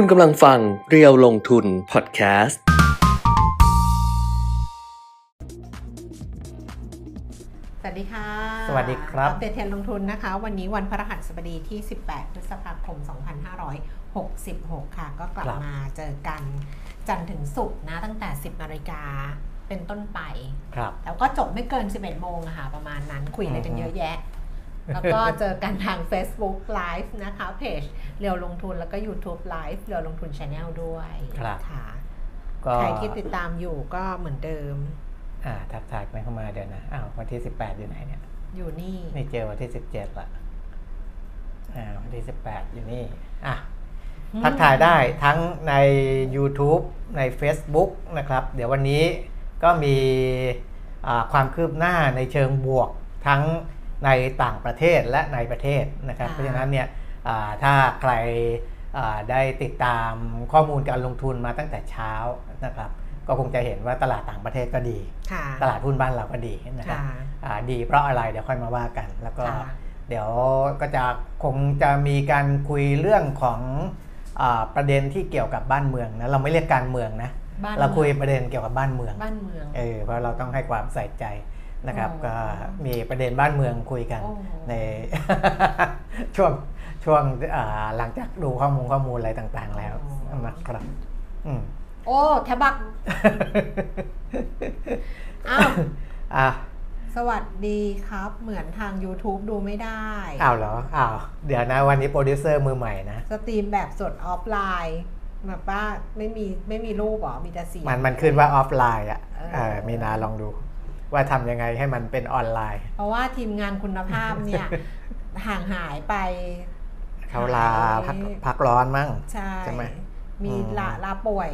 คุณกำลังฟังเรียวลงทุนพอดแคสต์ สวัสดีค่ะสวัสดีครับ อัปเดตเทรนด์ลงทุนนะคะ วันนี้วันพฤหัสบดีที่ 18 พฤษภาคม 2566 ค่ะ ก็กลับครับ มาเจอกันจันทร์ถึงศุกร์นะ ตั้งแต่ 10นาฬิกาเป็นต้นไป ครับ แล้วก็จบไม่เกิน 11 โมงอะค่ะ ประมาณนั้นคุยอะไรกันอือฮึเยอะแยะ แล้วก็เจอกันทาง Facebook Live นะคะเพจเรียวลงทุนแล้วก็ YouTube Live เรียวลงทุน Channel ด้วยครับค่ะก็ใครที่ติดตามอยู่ก็เหมือนเดิม อ่าทักทายกันเข้ามาเดี๋ยวนะอ้าววันที่ 18 อยู่ไหนเนี่ย อยู่นี่ไม่เจอวันที่ 17ละอ่าวันที่ 18 อยู่นี่อะทักทายได้ทั้งใน YouTube ใน Facebook นะครับ เดี๋ยววันนี้ก็มีอ่าความคืบหน้าในเชิงบวกทั้ง ในต่างประเทศและในประเทศนะครับค่ะเพราะฉะนั้นเนี่ยอ่าถ้าใครอ่าได้ติดตามข้อมูลการลงทุนมาตั้งแต่เช้านะครับ ก็คงจะเห็นว่าตลาดต่างประเทศก็ดีค่ะตลาดหุ้นบ้านเราก็ดีนะครับค่ะอ่าดีเพราะอะไรเดี๋ยวค่อยมาว่ากัน แล้วก็ค่ะเดี๋ยวก็จะคงจะมีการคุยเรื่องของอาประเด็นที่เกี่ยวกับบ้านเมืองนะเราไม่เรียกการเมืองนะบ้านเราคุยเมืองประเด็นเกี่ยวกับบ้านเมืองบ้านเมืองเออเพราะเราต้องให้ความใส่ใจ นะครับอ๋อก็มีประเด็นบ้านเมืองคุยกันโอ้ในช่วงช่วงอ่าหลังจากดูข้อมูลข้อมูลอะไรต่างๆ แล้วนะครับอืมโอ้대박อ้าวอะสวัสดีครับ เหมือนทาง YouTube ดูไม่ได้ อ้าวเหรอ อ้าว เดี๋ยวนะวันนี้โปรดิวเซอร์มือใหม่นะ สตรีมแบบสดออฟไลน์แบบว่าไม่มีไม่มีรูปเหรอ มีแต่เสียงมันมันขึ้นว่าออฟไลน์อะเออเออมีนาลองดู ว่าทำยังไงให้มันเป็นออนไลน์ เพราะว่าทีมงานคุณภาพเนี่ยห่างหายไปเขาลาพักพักร้อนมั้งใช่ใช่ไหมมีอืมลาลาป่วย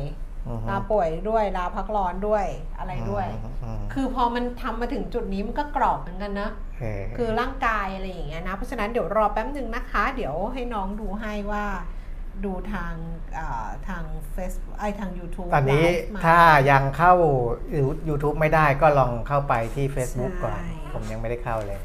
อือฮึลาป่วยด้วยลาพักร้อนด้วยอะไรด้วยอืมอืมคือพอมันทำมาถึงจุดนี้มันก็กรอบเหมือนกันนะเออคือร่างกายอะไรอย่างเงี้ยนะ เพราะฉะนั้นเดี๋ยวรอแป๊บหนึ่งนะคะ เดี๋ยวให้น้องดูให้ว่า ดูทางเอ่อทาง Facebook ไอยทาง YouTube ตอนนี้ไลฟ์มถ้ายังเข้า YouTube ไม่ได้ก็ลองเข้าไปที่ Facebook ก่อนใช่ผมยังไม่ได้เข้าเลย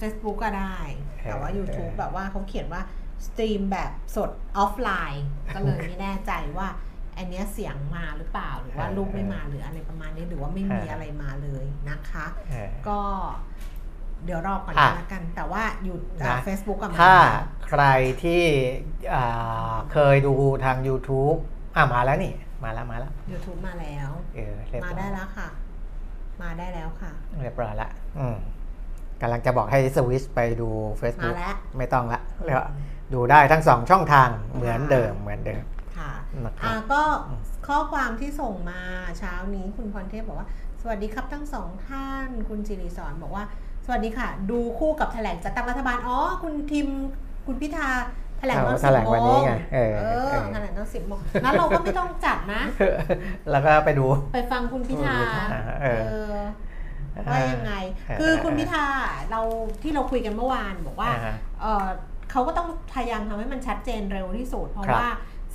Facebook ก็ได้ แต่ว่าเออ YouTube แบบว่าเขาเขียนว่าสตรีมแบบสดออฟไลน์ ก็เลยไม่แน่ใจว่าอันเนี้ยเสียงมาหรือเปล่าหรือว่ารูปไม่มาหรืออะไรประมาณนี้หรือว่าไม่มีอะไรมาเลยนะคะเออก็ เดี๋ยวรอก่อนอะละกัน แต่ว่าอยู่นะเฟซบุ๊กกับถ้าใครที่อ่าเคยดูทาง YouTube อะมาแล้วนี่ มาแล้วมาแล้วยูทูบมาแล้วเออเรียบมาร้อยได้แล้วค่ะ มาได้แล้วค่ะ เรียบร้อยละอืมกำลังจะบอกให้สวิชไปดูมา Facebook แล้วไม่ต้องละแล้วดูได้ทั้งสองช่องทางเหมือนเดิมเหมือนเดิมค่ะนะครับอ่าก็ข้อความที่ส่งมาเช้านี้คุณพรเทพบอกว่า สวัสดีครับทั้งสองท่าน คุณจิริสอนบอกว่า สวัสดีค่ะ ดูคู่กับแถลงจัดตั้งรัฐบาล อ๋อ คุณทิม คุณพิธาแถลงตอนเอาสิแถบลงโมวันนี้งไงเออเอเอออแถลงตอนสิบโมงงั้นเราก็ไม่ต้องจัดนะ แล้วก็ไปดู ไปฟังคุณพิธา เออเออว่ายังไง คือคุณพิธาเราที่เราคุยกันเมื่อวานบอกว่าอ่าฮะเอ่อเขาก็ต้องพยายามทำให้มันชัดเจนเร็วที่สุด เพราะครับว่า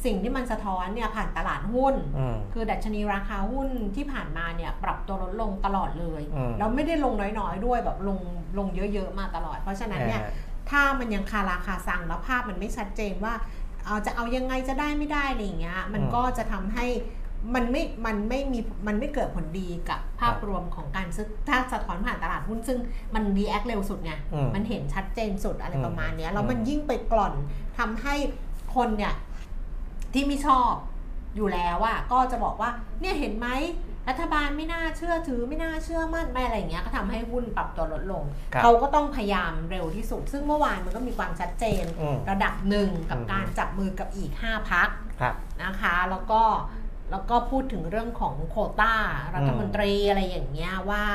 สิ่งที่มันสะท้อนเนี่ยผ่านตลาดหุ้นอืมคือดัชนีราคาหุ้นที่ผ่านมาเนี่ยปรับตัวลดลงตลอดเลยอืมแล้วไม่ได้ลงน้อยๆ ด้วยแบบลงลงเยอะๆมาตลอด เพราะฉะนั้นเนี่ยอ่าถ้ามันยังคาราคาซังแล้วภาพมันไม่ชัดเจนว่าเอาจะเอายังไงจะได้ไม่ได้อะไรอย่างเงี้ยมันอืมก็จะทำให้มันไม่ มันไม่มี มันไม่เกิดผลดีกับภาพครับรวมของการซื้อ ถ้าสะท้อนผ่านตลาดหุ้นซึ่งมันรีแอคเร็วสุดไงอืมมันเห็นชัดเจนสุดอะไรอืมประมาณเนี้ยแล้วมันอืมยิ่งไปกล่อนทำให้คนเนี่ย ที่ไม่ชอบอยู่แล้วอะก็จะบอกว่าเนี่ยเห็นไหมรัฐบาลไม่น่าเชื่อถือไม่น่าเชื่อมั่นไม่อะไรอย่างเงี้ยก็ทำให้หุ้นปรับตัวลดลงครับเขาก็ต้องพยายามเร็วที่สุด ซึ่งเมื่อวานมันก็มีความชัดเจนอืมระดับหนึ่งกับอืมการจับมือกับอีก 5พักครับนะคะ แล้วก็แล้วก็พูดถึงเรื่องของโควต้ารัฐมนตรีอะไรอย่างเงี้ยว่า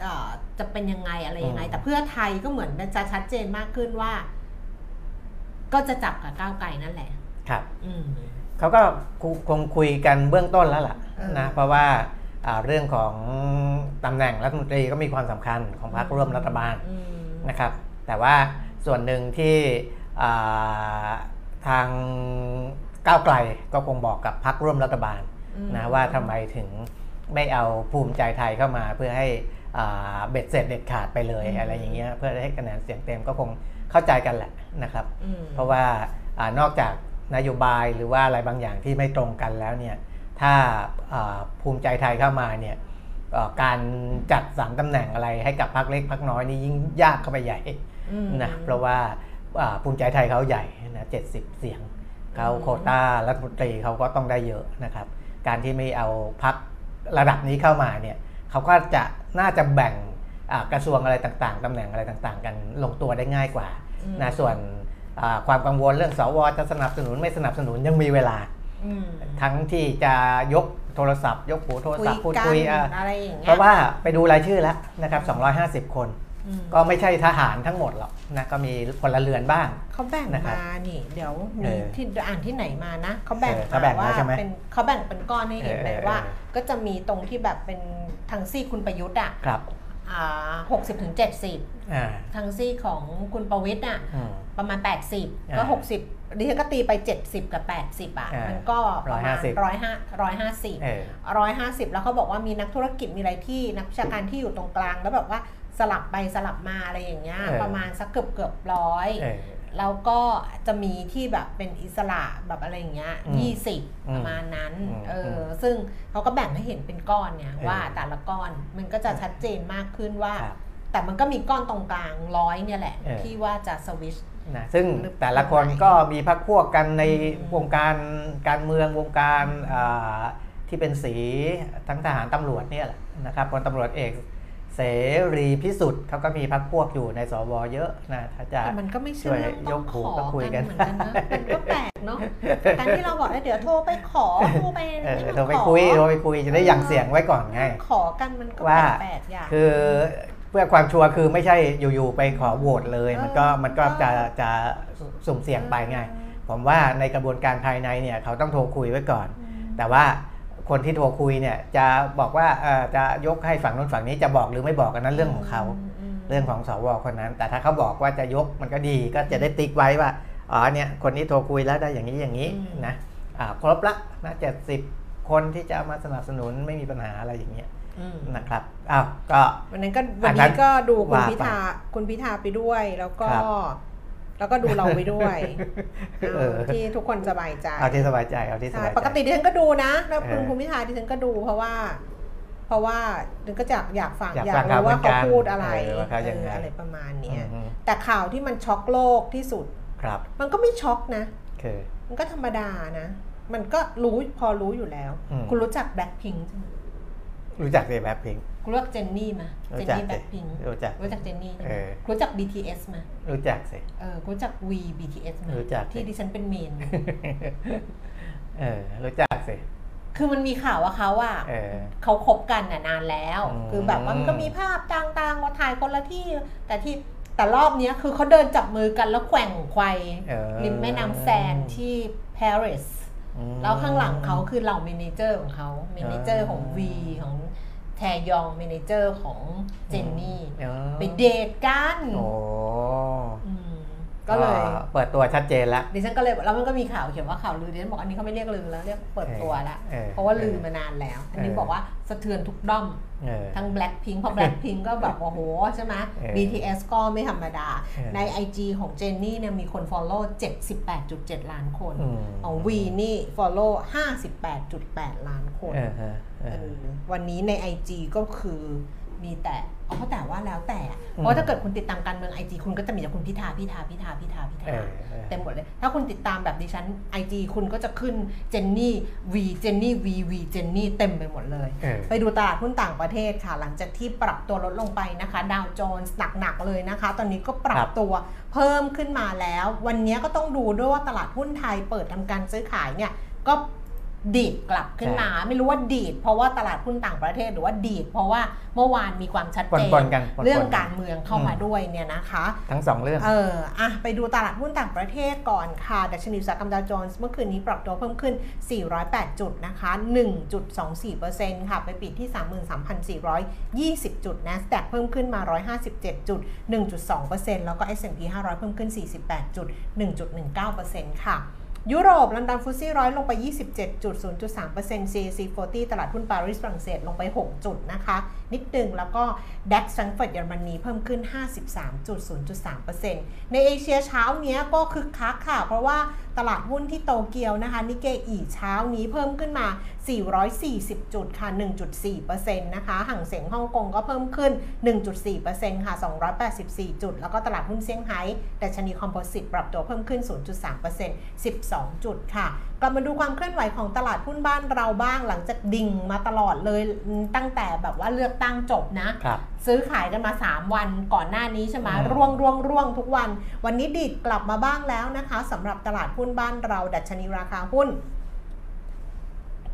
เอ่อจะเป็นยังไงอะไรยังไงอืมแต่เพื่อไทยก็เหมือนจะชัดเจนมากขึ้นว่า ก็จะจับกับก้าวไกลนั่นแหละ ครับอืมเขาก็คงคุยกันเบื้องต้นแล้วล่ะเออนะเพราะว่าอ่าเรื่องของตำแหน่งรัฐมนตรีก็มีความสำคัญของพรรคร่วมรัฐบาลอืมนะครับ แต่ว่าส่วนหนึ่งที่อ่าทางก้าวไกลก็คงบอกกับพรรคร่วมรัฐบาลอืมนะว่าทำไมถึงไม่เอาภูมิใจไทยเข้ามาเพื่อให้อ่าเบ็ดเสร็จเด็ดขาดไปเลยอืมอะไรอย่างเงี้ยเพื่อให้คะแนนเสียงเต็มก็คงเข้าใจกันแหละนะครับอืมเพราะว่าอานอกจาก นโยบายหรือว่าอะไรบางอย่างที่ไม่ตรงกันแล้วเนี่ยถ้าอ่าภูมิใจไทยเข้ามาเนี่ยเอ่อการจัดสรรตำแหน่งอะไรให้กับพรรคเล็กพรรคน้อยนี่ยิ่งยากเข้าไปใหญ่อืมนะเพราะว่าอ่าภูมิใจไทยเขาใหญ่นะเจ็ดสิบเสียงเขาอืมโควต้ารัฐมนตรีเขาก็ต้องได้เยอะนะครับ การที่ไม่เอาพักระดับนี้เข้ามาเนี่ยเขาก็จะน่าจะแบ่งอ่ากระทรวงอะไรต่างๆตำแหน่งอะไรต่างๆ กันลงตัวได้ง่ายกว่าอืมนะส่วนอ่า ความกังวลเรื่องสวจะสนับสนุนไม่สนับสนุนยังมีเวลาอืมทั้งที่จะยกโทรศัพท์ ยกหูโทรศัพท์พูดกันคุยอะอะไรอย่างเงี้ยเพราะว่าไปดูรายชื่อแล้วนะครับ 250 คนอืมก็ไม่ใช่ทหารทั้งหมดหรอกนะก็มีพลเรือนบ้างเขาแบ่งนะครับมานี่ เดี๋ยวเอมีอที่อ่านที่ไหนมานะเขาแบ่งเออเขาแบ่งมาแล้วว่าใช่ไหมเป็นเขาแบ่งเป็นก้อนให้เห็นเออเลยเออว่าเออก็จะมีตรงที่แบบเป็นทางซี่คุณประยุทธ์อะครับอ่า หกสิบถึงเจ็ดสิบอ่าทางซี่ของคุณประวิทย์อะอืมประมาณ 80 ก็อ่า60ดิฉันก็ตีไป 70 กับ 80 อะอ่ามัมันก็ประมาณ150ร้อยห้าร้อยห้าสิบเออร้อยห้าสิบแล้วเขาบอกว่ามีนักธุรกิจมีอะไรที่นักวิชาการที่อยู่ตรงกลาง แล้วแบบว่าสลับไปสลับมาอะไรอย่างเงี้ยเออประมาณสักเกือบเกือบร้อยเออ แล้วก็จะมีที่แบบเป็นอิสระแบบอะไรอย่างเงี้ยอืมยี่สิบอืมประมาณนั้นอืมเอออซึ่งเขาก็แบ่งให้เห็นเป็นก้อนเนี่ยเออว่าแต่ละก้อนมันก็จะชัดเจนมากขึ้นว่าครับแต่มันก็มีก้อนตรงกลางร้อยเนี่ยแหละเออที่ว่าจะสวิชนะซึ่งหรือแต่ละคนก็มีพักพวกกันในอืมวงการการเมืองวงการอ่าที่เป็นสีทั้งทหารตำรวจเนี่ยแหละนะครับพลตำรวจเอก เสรีพิสุทธิ์เขาก็มีพักพวกอยู่ในสวเยอะนะถ้าจะแต่มันก็ไม่ใช่ช่วยเรื่องต้องยกหูขอก็คุยกักันนเหมือนกันนะมันก็แปลกเนาะการที่เราบอกว่าเดี๋ยวโทรไปขอโทรไปเออให้มันเราไปขอคุยเราไปคุยจะได้หยั่งเสียงไว้ก่อนไงขอกันมันก็ว่าแปลกๆอย่างคือเพื่อความชัวร์คือไม่ใช่อยู่ๆไปขอโหวตเลยเออมันก็มันก็เออจะจะสุ่มเสี่ยงไปไง ผมว่าในกระบวนการภายในเนี่ยเขาต้องโทรคุยไว้ก่อนอืมแต่ว่า คนที่โทรคุยเนี่ยจะบอกว่าเอ่อจะยกให้ฝั่งนู้นฝั่งนี้จะบอกหรือไม่บอกกันนั้นเรื่องของเขามเรื่องของสวคนนั้น แต่ถ้าเขาบอกว่าจะยกมันก็ดีก็จะได้ติ๊กไว้ว่าอ๋อเนี่ยคนนี้โทรคุยแล้วได้อย่างนี้อย่างนี้นะอ่าครบละนะเจ็ดสิบคนที่จะเอามาสนับสนุนไม่มีปัญหาอะไรอย่างเงี้ยอืมนะครับอ้าวก็วันนั้นก็อัวันนนั้นี้นก็ดูคุณว่าไปพิธาคุณพิธาไปด้วยแล้วก็ครับ แล้วก็ดูเราไปด้วยเออเอาที่ทุกคนสบายใจเอาที่สบายใจเอาที่สใช่บายใจปกติดิฉันก็ดูนะแล้วคุณเออคุณพิธาดิฉันก็ดูเพราะว่า เพราะว่าดิฉันก็อยากอยากฟังอยากอยาฟักงเขารู้ว่าเหมือนกัเขานพูดอะไรเออว่าเขายังไงเอออะไรประมาณเนี้ยอืมแต่ข่าวที่มันช็อกโลกที่สุดครับ มันก็ไม่ช็อกนะคือมันก็ธรรมดานะ มันก็รู้พอรู้อยู่แล้วอืมคุณรู้จักแบล็คพิงใช่ไหมรู้จักเดย์แบบพิงคุ ณรู้จักเจนนี่ไหมรู้เจนจักนี่แบสิล็คพิงรู้จักรู้จักเจนนี่ใช่ไหมเออรู้จัก BTS ไหมรู้จักสิเออรู้จัก V BTS ไหมรู้จักสิที่ดิฉันเป็น mainเออรู้จักสิคือมันมีข่าวว่าเขาอะเออเขาคบกันน่ะนานแล้วอืมคือแบบว่ามันก็มีภาพต่างๆว่าถ่ายคนละที่ แต่ที่แต่รอบเนี้ยคือเขาเดินจับมือกันแล้วแกว่งไขว้เออริมแม่น้ำแซนที่ปารีสอืมแล้วข้างหลังเขาคือเหล่า manager ของเขา manager ของ V ของ แทยองเมเนเจอร์ของเจนนี่เออไปเดทกัน โอ้อืม ก็เลยเปิดตัวชัดเจนแล้วดิฉันก็เลยแล้วมันก็มีข่าวเขียนว่าข่าวลือดิฉันบอกอันนี้เขาไม่เรียกลือแล้วเรียกเปิดตัวแล้วเออเพราะว่าลือมานานแล้ว อันนี้เออบอกว่าสะเทือนทุกด้อมเออทั้ง Blackpink เพราะ Blackpink ก็แบบโอ้โหใช่ไหมเออ BTS ก็ไม่ธรรมดาเออใน IG ของเจนนี่เนี่ยมีคน follow 78.7 ล้านคนอืมของ V นี่ follow 58.8 ล้านคนเออเออเอเอออวันนี้ใน IG ก็คือ มีแต่อ๋อแต่ว่าแล้วแต่อืมเพราะถ้าเกิดคุณติดตามการเมือง IG คุณก็จะมีแต่คุณพิธาพิธาพิธาพิธาพิธาเออเออเต็มหมดเลย ถ้าคุณติดตามแบบดิฉัน IG คุณก็จะขึ้นเจนนี่วีเจนนี่วีวีเจนนี่เต็มไปหมดเลยเออไปดูตลาดหุ้นต่างประเทศค่ะ หลังจากที่ปรับตัวลดลงไปนะคะ ดาวโจนส์หนักๆเลยนะคะ ตอนนี้ก็ปรัครับบตัวเพิ่มขึ้นมาแล้ว วันนี้ก็ต้องดูด้วยว่าตลาดหุ้นไทยเปิดทำการซื้อขายเนี่ยก็ ดีดกลับขึ้นมา ไม่รู้ว่าดีด เพราะว่าตลาดหุ้นต่างประเทศหรือว่าดีด เพราะว่าเมื่อวานมีความชัดเจนปนๆกันปนๆเรื่องการเมืองเข้ามาด้วยเนี่ยนะคะ ทั้งสองเรื่องเอออะไปดูตลาดหุ้นต่างประเทศก่อนค่ะดัชนีอุตสาหกรรมดาวโจนส์เมื่อคืนนี้ปรับตัวเพิ่มขึ้น 408 จุดนะคะ 1.24%ค่ะไปปิดที่ 33,420 จุด NASDAQ เพิ่มขึ้นมา 157 จุด 1.2%แล้วก็ S&P 500 เพิ่มขึ้น 48 จุด 1.19%ค่ะ ยุโรปลอนดอนฟุตซี่ร้อยลงไป 27.0.3% CAC 40 ตลาดหุ้นปารีสฝรั่งเศสลงไป 6 จุดนะคะนิดนึง แล้วก็ดัคสังเฟิร์ตเยอรมนีเพิ่มขึ้น 53.0.3%ในเอเชียเช้านี้ก็คึกคักค่ะ เพราะว่าตลาดหุ้นที่โตเกียวนะคะนิเกอีเช้านี้เพิ่มขึ้นมา 440 จุดค่ะ 1.4%นะคะห่างเสียงฮ่องกงก็เพิ่มขึ้น 1.4%ค่ะ 284 จุด แล้วก็ตลาดหุ้นเซี่ยงไฮ้ดัชนีคอมโพสิตปรับตัวเพิ่มขึ้น 0.3% 12 จุดค่ะกลับมาดูความเคลื่อนไหวของตลาดหุ้นบ้านเราบ้างหลังจากดิ่งมาตลอดเลยตั้งแต่แบบว่าเลือกตั้งจบนะครับซื้อขายกันมา 3 วันก่อนหน้านี้ใช่ไหมอืมร่วงร่วงร่วงทุกวัน วันนี้ดีดกลับมาบ้างแล้วนะคะสำหรับตลาดหุ้นบ้านเราดัชนีราคาหุ้น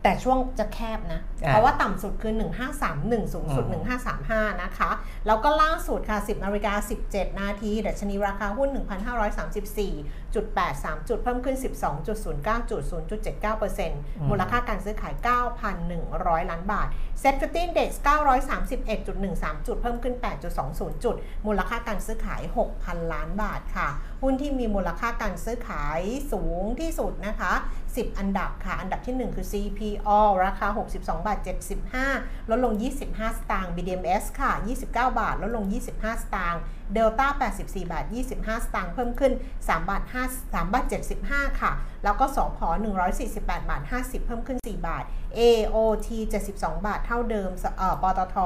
แต่ช่วงจะแคบนะอ่าเพราะว่าต่ำสุดคือ 1531 สูงสุดอืม1535 นะคะ แล้วก็ล่าสุดค่ะ 10นาฬิกา17 นาทีดัชนีราคาหุ้น 1,534.83 จุดเพิ่มขึ้น 12.09 จุด 0.79%มูลค่าการซื้อขาย 9,100 ล้านบาทเซ็ตฟิฟตี้เด็ก931.13 จุด เพิ่มขึ้น 8.20 จุด มูลค่าการซื้อขาย 6,000 ล้านบาทค่ะ หุ้นที่มีมูลค่าการซื้อขายสูงที่สุดนะคะ 10 อันดับค่ะ อันดับที่ 1 คือ CPO ราคา 62 บาท 75 ลดลง 25 สตางค์ BDMs ค่ะ 29 บาท ลดลง 25 สตางค์ Delta 84 บาท 25 สตางค์เพิ่มขึ้น 3 บาท5 3บาท 75 ค่ะ แล้วก็2พอ148 บาท 50 เพิ่มขึ้น 4 บาท AOT 72 บาทเท่าเดิมเอ่อปตท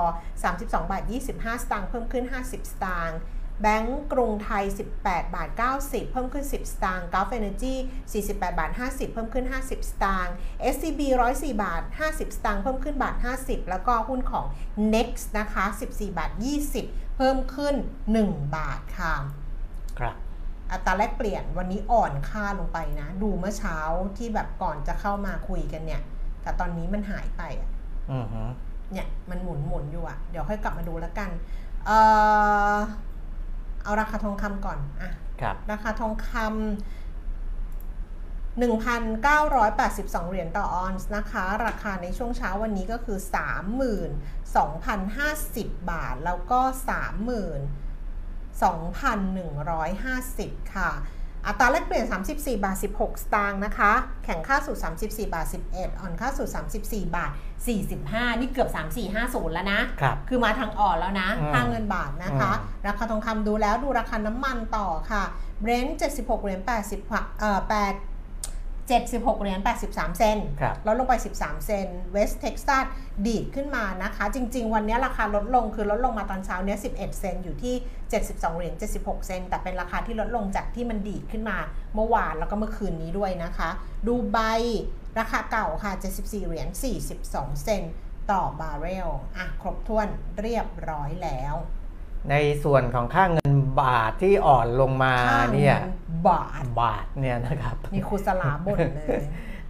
32 บาท 25 สตางค์เพิ่มขึ้น 50 สตางค์แบงก์กรุงไทย 18 บาท 90 เพิ่มขึ้น 10 สตางค์ Gulf Energy 48 บาท 50 เพิ่มขึ้น 50 สตางค์ SCB 104 บาท 50 สตางค์เพิ่มขึ้นบาท 50 แล้วก็หุ้นของ Next นะคะ 14 บาท 20 เพิ่มขึ้น 1 บาทค่ะครับอัตราแลกเปลี่ยนวันนี้อ่อนค่าลงไปนะ ดูเมื่อเช้าที่แบบก่อนจะเข้ามาคุยกันเนี่ย แต่ตอนนี้มันหายไปอะอือฮึเนี่ยมันหมุนหมุนอยู่อะเดี๋ยวค่อยกลับมาดูแล้วกันเออเอาราคาทองคำก่อนอะครับราคาทองคำ 1,982 เหรียญต่อออนซ์นะคะ ราคาในช่วงเช้าวันนี้ก็คือ 32,050 บาท แล้วก็ 32,150 ค่ะ อัตราแลกเปลี่ยน 34 บาท 16 สตางค์นะคะ แข่งค่าสุด34 บาท 11 อ่อนค่าสุด34 บาท 45 นี่เกือบ 3450 แล้วนะ ครับ คือมาทางอ่อนแล้วนะอืมค่าเงินบาทนะคะอืมราคาทองคำดูแล้วดูราคาน้ำมันต่อค่ะเบรนท์76 เหรียญ80เอ่อ8 76 เหรียญ 83 เซนต์ครับลดลงไป 13 เซนต์ West Texas ดีดขึ้นมานะคะ จริง ๆ วันนี้ราคาลดลงคือลดลงมาตอนเช้าเนี้ย11 เซนต์อยู่ที่ 72 เหรียญ 76 เซนต์แต่เป็นราคาที่ลดลงจากที่มันดีดขึ้นมาเมื่อวานแล้วก็เมื่อคืนนี้ด้วยนะคะ ดูไบราคาเก่าค่ะ 74 เหรียญ 42 เซนต่อบาร์เรล อะ ครบถ้วนเรียบร้อยแล้ว ในส่วนของค่าเงินบาทที่อ่อนลงมาค่าเนี่ยงิบาทบาทเนี่ยนะครับมีครูสลาบ่นเลย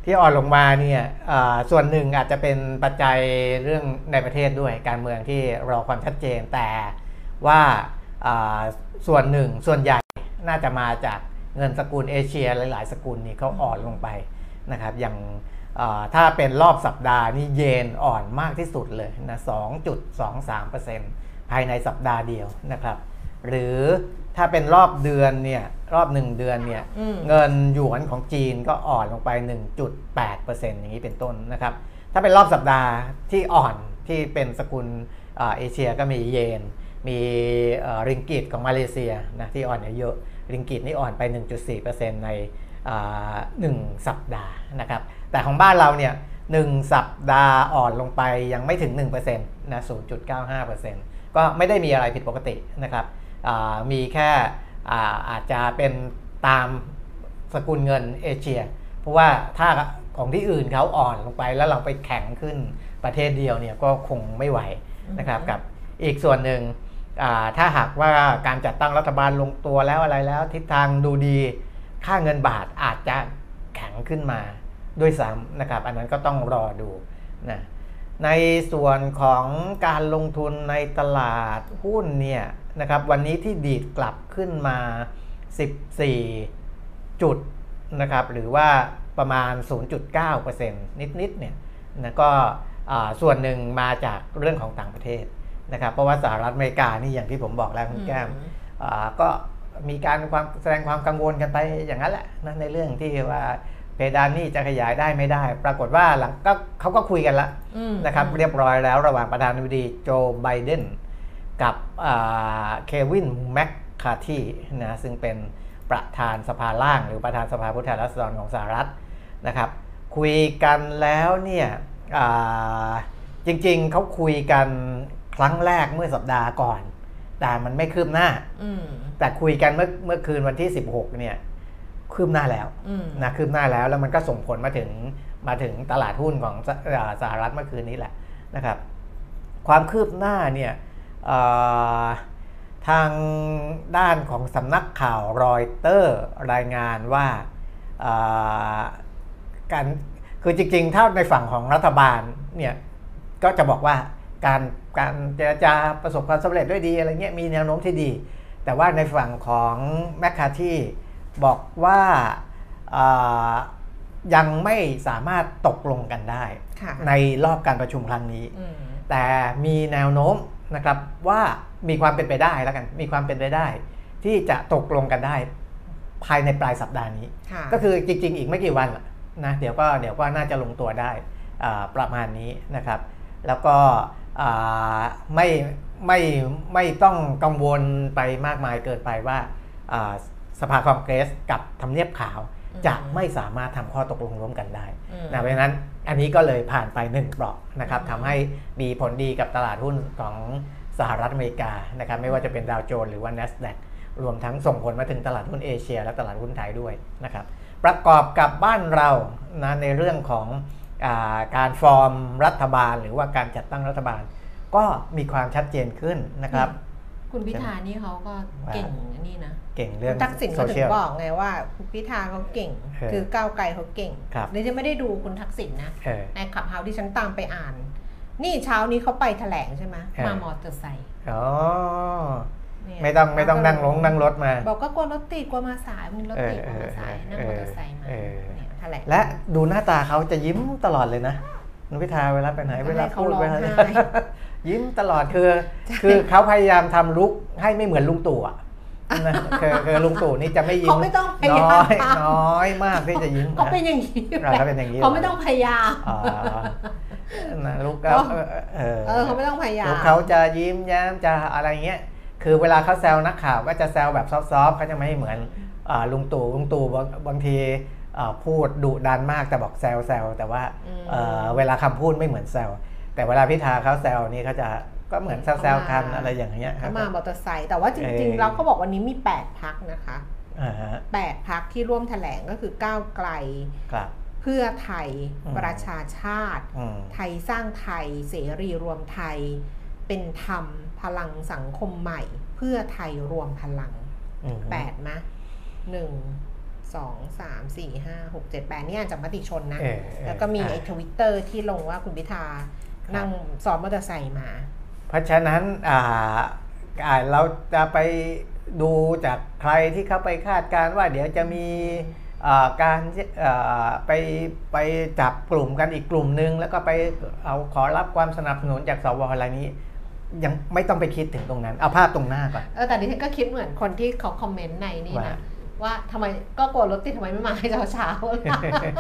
ที่อ่อนลงมาเนี่ยอ่าส่วนหนึ่งอาจจะเป็นปัจจัยเรื่องในประเทศด้วยการเมืองที่รอความชัดเจนแต่ว่าอ่าส่วนหนึ่งส่วนใหญ่น่าจะมาจากเงินสกุลเอเชีย หลาย ๆ สกุลนี่เขาอ่อนลงไปนะครับ อย่างอ่าถ้าเป็นรอบสัปดาห์นี่เยนอ่อนมากที่สุดเลยนะ 2.23% ภายในสัปดาห์เดียวนะครับ หรือถ้าเป็นรอบเดือนเนี่ยรอบหนึ่งเดือนเนี่ยอืมเงินหยวนของจีนก็อ่อนลงไป 1.8%อย่างนี้เป็นต้นนะครับ ถ้าเป็นรอบสัปดาห์ที่อ่อนที่เป็นสกุลอ่าเอเชียก็มีเยน มีเอ่อริงกิตของมาเลเซียนะที่อ่อนเยอะริงกิตนี่อ่อนไป 1.4%ในอ่าหนึ่งสัปดาห์นะครับ แต่ของบ้านเราเนี่ยหนึ่งสัปดาห์อ่อนลงไปยังไม่ถึง 1%นะ 0.95% ก็ไม่ได้มีอะไรผิดปกตินะครับอ่ามีแค่อ่าอาจจะเป็นตามสกุลเงินเอเชีย เพราะว่าถ้าของที่อื่นเขาอ่อนลงไปแล้วเราไปแข็งขึ้นประเทศเดียวเนี่ยก็คงไม่ไหวนะครับอือฮึกับอีกส่วนหนึ่งอ่าถ้าหากว่าการจัดตั้งรัฐบาลลงตัวแล้วอะไรแล้ว ทิศทางดูดีค่าเงินบาทอาจจะแข็งขึ้นมาด้วยซ้ำนะครับ อันนั้นก็ต้องรอดูนะ ในส่วนของการลงทุนในตลาดหุ้นเนี่ยนะครับวันนี้ที่ดีดกลับขึ้นมา 14 จุดนะครับหรือว่าประมาณ 0.9%นิดๆเนี่ยนะก็อ่าส่วนหนึ่งมาจากเรื่องของต่างประเทศนะครับเพราะว่าสหรัฐอเมริกานี่อย่างที่ผมบอกแล้วคุณแก้มอืมอ่าก็มีการความแสดงความกังวลกันไปอย่างนั้นแหละนะในเรื่องที่ว่า เพดานหนี่จะขยายได้ไม่ได้ ปรากฏว่าหลังก็เขาก็คุยกันละอืมนะครับเรียบร้อยแล้วระหว่างประธานาธิบดีโจไบเดนกับเควินแมคคาทีนะซึ่งเป็นประธานสภาล่าง หรือประธานสภาผู้แทนราษฎรของสหรัฐนะครับ คุยกันแล้วเนี่ยอ่าจริงๆเขาคุยกันครั้งแรกเมื่อสัปดาห์ก่อน แต่มันไม่คืบหน้าอืมแต่คุยกันเมื่อเมื่อคืนวันที่ 16เนี่ย คืบหน้าแล้วอืมนะคืบหน้าแล้วแล้วมันก็ส่งผลมาถึงมาถึงตลาดหุ้นของสอ่าสหรัฐเมื่อคืนนี้แหละนะครับ ความคืบหน้าเนี่ยเอ่อทางด้านของสำนักข่าวรอยเตอร์รายงานว่าเอ่อการคือจริงๆถ้าในฝั่งของรัฐบาลเนี่ยก็จะบอกว่าการการเจรจาประสบความสำเร็จด้วยดีอะไรเงี้ยมีแนวโน้มที่ดี แต่ว่าในฝั่งของแมคคาที่ บอกว่าเอ่อยังไม่สามารถตกลงกันได้ค่ะในรอบการประชุมครั้งนี้อืมแต่มีแนวโน้มนะครับว่ามีความเป็นไปได้แล้วกัน มีความเป็นไปได้ ที่จะตกลงกันได้ภายในปลายสัปดาห์นี้ค่ะก็คือจริง ๆ อีกไม่กี่วันนะเดี๋ยวก็เดี๋ยวก็น่าจะลงตัวได้อ่าประมาณนี้นะครับ แล้วก็อ่าไม่ไม่ไม่ต้องกังวลไปมากมายเกินไปว่าอ่า สภาคองเกรสกับทำเนียบขาวอืมจะไม่สามารถทำข้อตกลงร่วมกันได้อืมนะเพราะฉะนั้นอันนี้ก็เลยผ่านไป1เปราะนะครับอืมทำให้มีผลดีกับตลาดหุ้นของสหรัฐอเมริกานะครับไม่ว่าจะเป็นดาวโจนส์หรือว่า NASDAQ รวมทั้งส่งผลมาถึงตลาดหุ้นเอเชีย และตลาดหุ้นไทยด้วยนะครับประกอบกับบ้านเรานะในเรื่องของอาการฟอร์มรัฐบาล หรือว่าการจัดตั้งรัฐบาล ก็มีความชัดเจนขึ้นนะครับ คุณพิธานี่เขาก็เก่งอันนี่นะเก่งเรื่องคุณทักษิณโซเขาถึเชีงยลบอกไงว่าคุณพิธาเขาเก่งเออคือก้าวไกลเขาเก่งครับดิฉันไม่ได้ดูคุณทักษิณนะเออในขับเฮาที่ฉันตามไปอ่าน นี่เช้านี้เขาไปแถลงใช่ไหมเออมามอเตอร์ไซค์อ๋อเนี่ยไม่ต้องไม่ต้องนั่งลงนั่งรถมา บอกก็กลัวรถติดกลัวมาสายมีรถติดกเอลัวอมาสายเออนั่งมอเตอร์ไซค์มาเออเนี่ยแถลงและดูหน้าตาเขาจะยิ้มตลอดเลยนะนุพิธาเวลาไปไหนก็ให้เวลาพูดเขาร้องเวลาไห้ ยิ้มตลอดคือคือเขาพยายามทำลุกให้ไม่เหมือนลุงตู่อะนะคือคือลุงตู่นี่จะไม่ยิ้มเขาไม่ต้องพยายามน้อยทำน้อยมากที่จะยิ้มเขาเป็นอย่างนี้อ่าเขาเป็นอย่างนี้เขาไม่ต้องพยายามอ๋อนะลุกก็เขาเออเออเออเขาไม่ต้องพยายามลุกเขาจะยิ้มแย้มจะอะไรเงี้ยคือเวลาเขาแซวนักข่าวก็จะแซวแบบซอฟต์ๆเขาจะไม่เหมือนอ่าลุงตู่ลุงตู่บางบางทีอ่าพูดดุดันมากแต่บอกแซวแซวแต่ว่าอืมเอ่อเวลาคำพูดไม่เหมือนแซว แต่เวลาพิธาเขาแซวนี่เขาจะก็เหมือนแซวๆกันอะไรอย่างเงี้ยครัเขาบมามอเตอร์ไซค์แต่ว่าจริงเออๆแล้วเขาบอกวันนี้มี 8พักนะคะอ่าฮะ8พักที่ร่วมแถลงก็คือก้าวไกลครับเพื่อไทยอืมประชาชาติอืมไทยสร้างไทยเสรีรวมไทย เป็นธรรมพลังสังคมใหม่ เพื่อไทยรวมพลังอืม8มะหนึ่งสองสามสี่ห้าหกเจ็ดแปดนี่อ่านจากมติชนนะเออเออแล้วก็มีไอ้อ่าทวิตเตอร์ที่ลงว่าคุณพิธา นั่งซ้อมมอเตอร์ไซค์มา เพราะฉะนั้นอ่าอ่าเราจะไปดูจากใครที่เขาไปคาดการณ์ว่าเดี๋ยวจะมีอ่าการอ่าไปไปจับกลุ่มกันอีกกลุ่มหนึ่งแล้วก็ไปเอาขอรับความสนับสนุนจากสวอะไรนี้ ยังไม่ต้องไปคิดถึงตรงนั้น เอาภาพตรงหน้าก่อนเออแต่ดิฉันก็คิดเหมือนคนที่เขาคอมเมนต์ในนี่ว่านะ ว่าทำไมก็กลัวรถติดทำไมไม่มาให้เช้าเช้า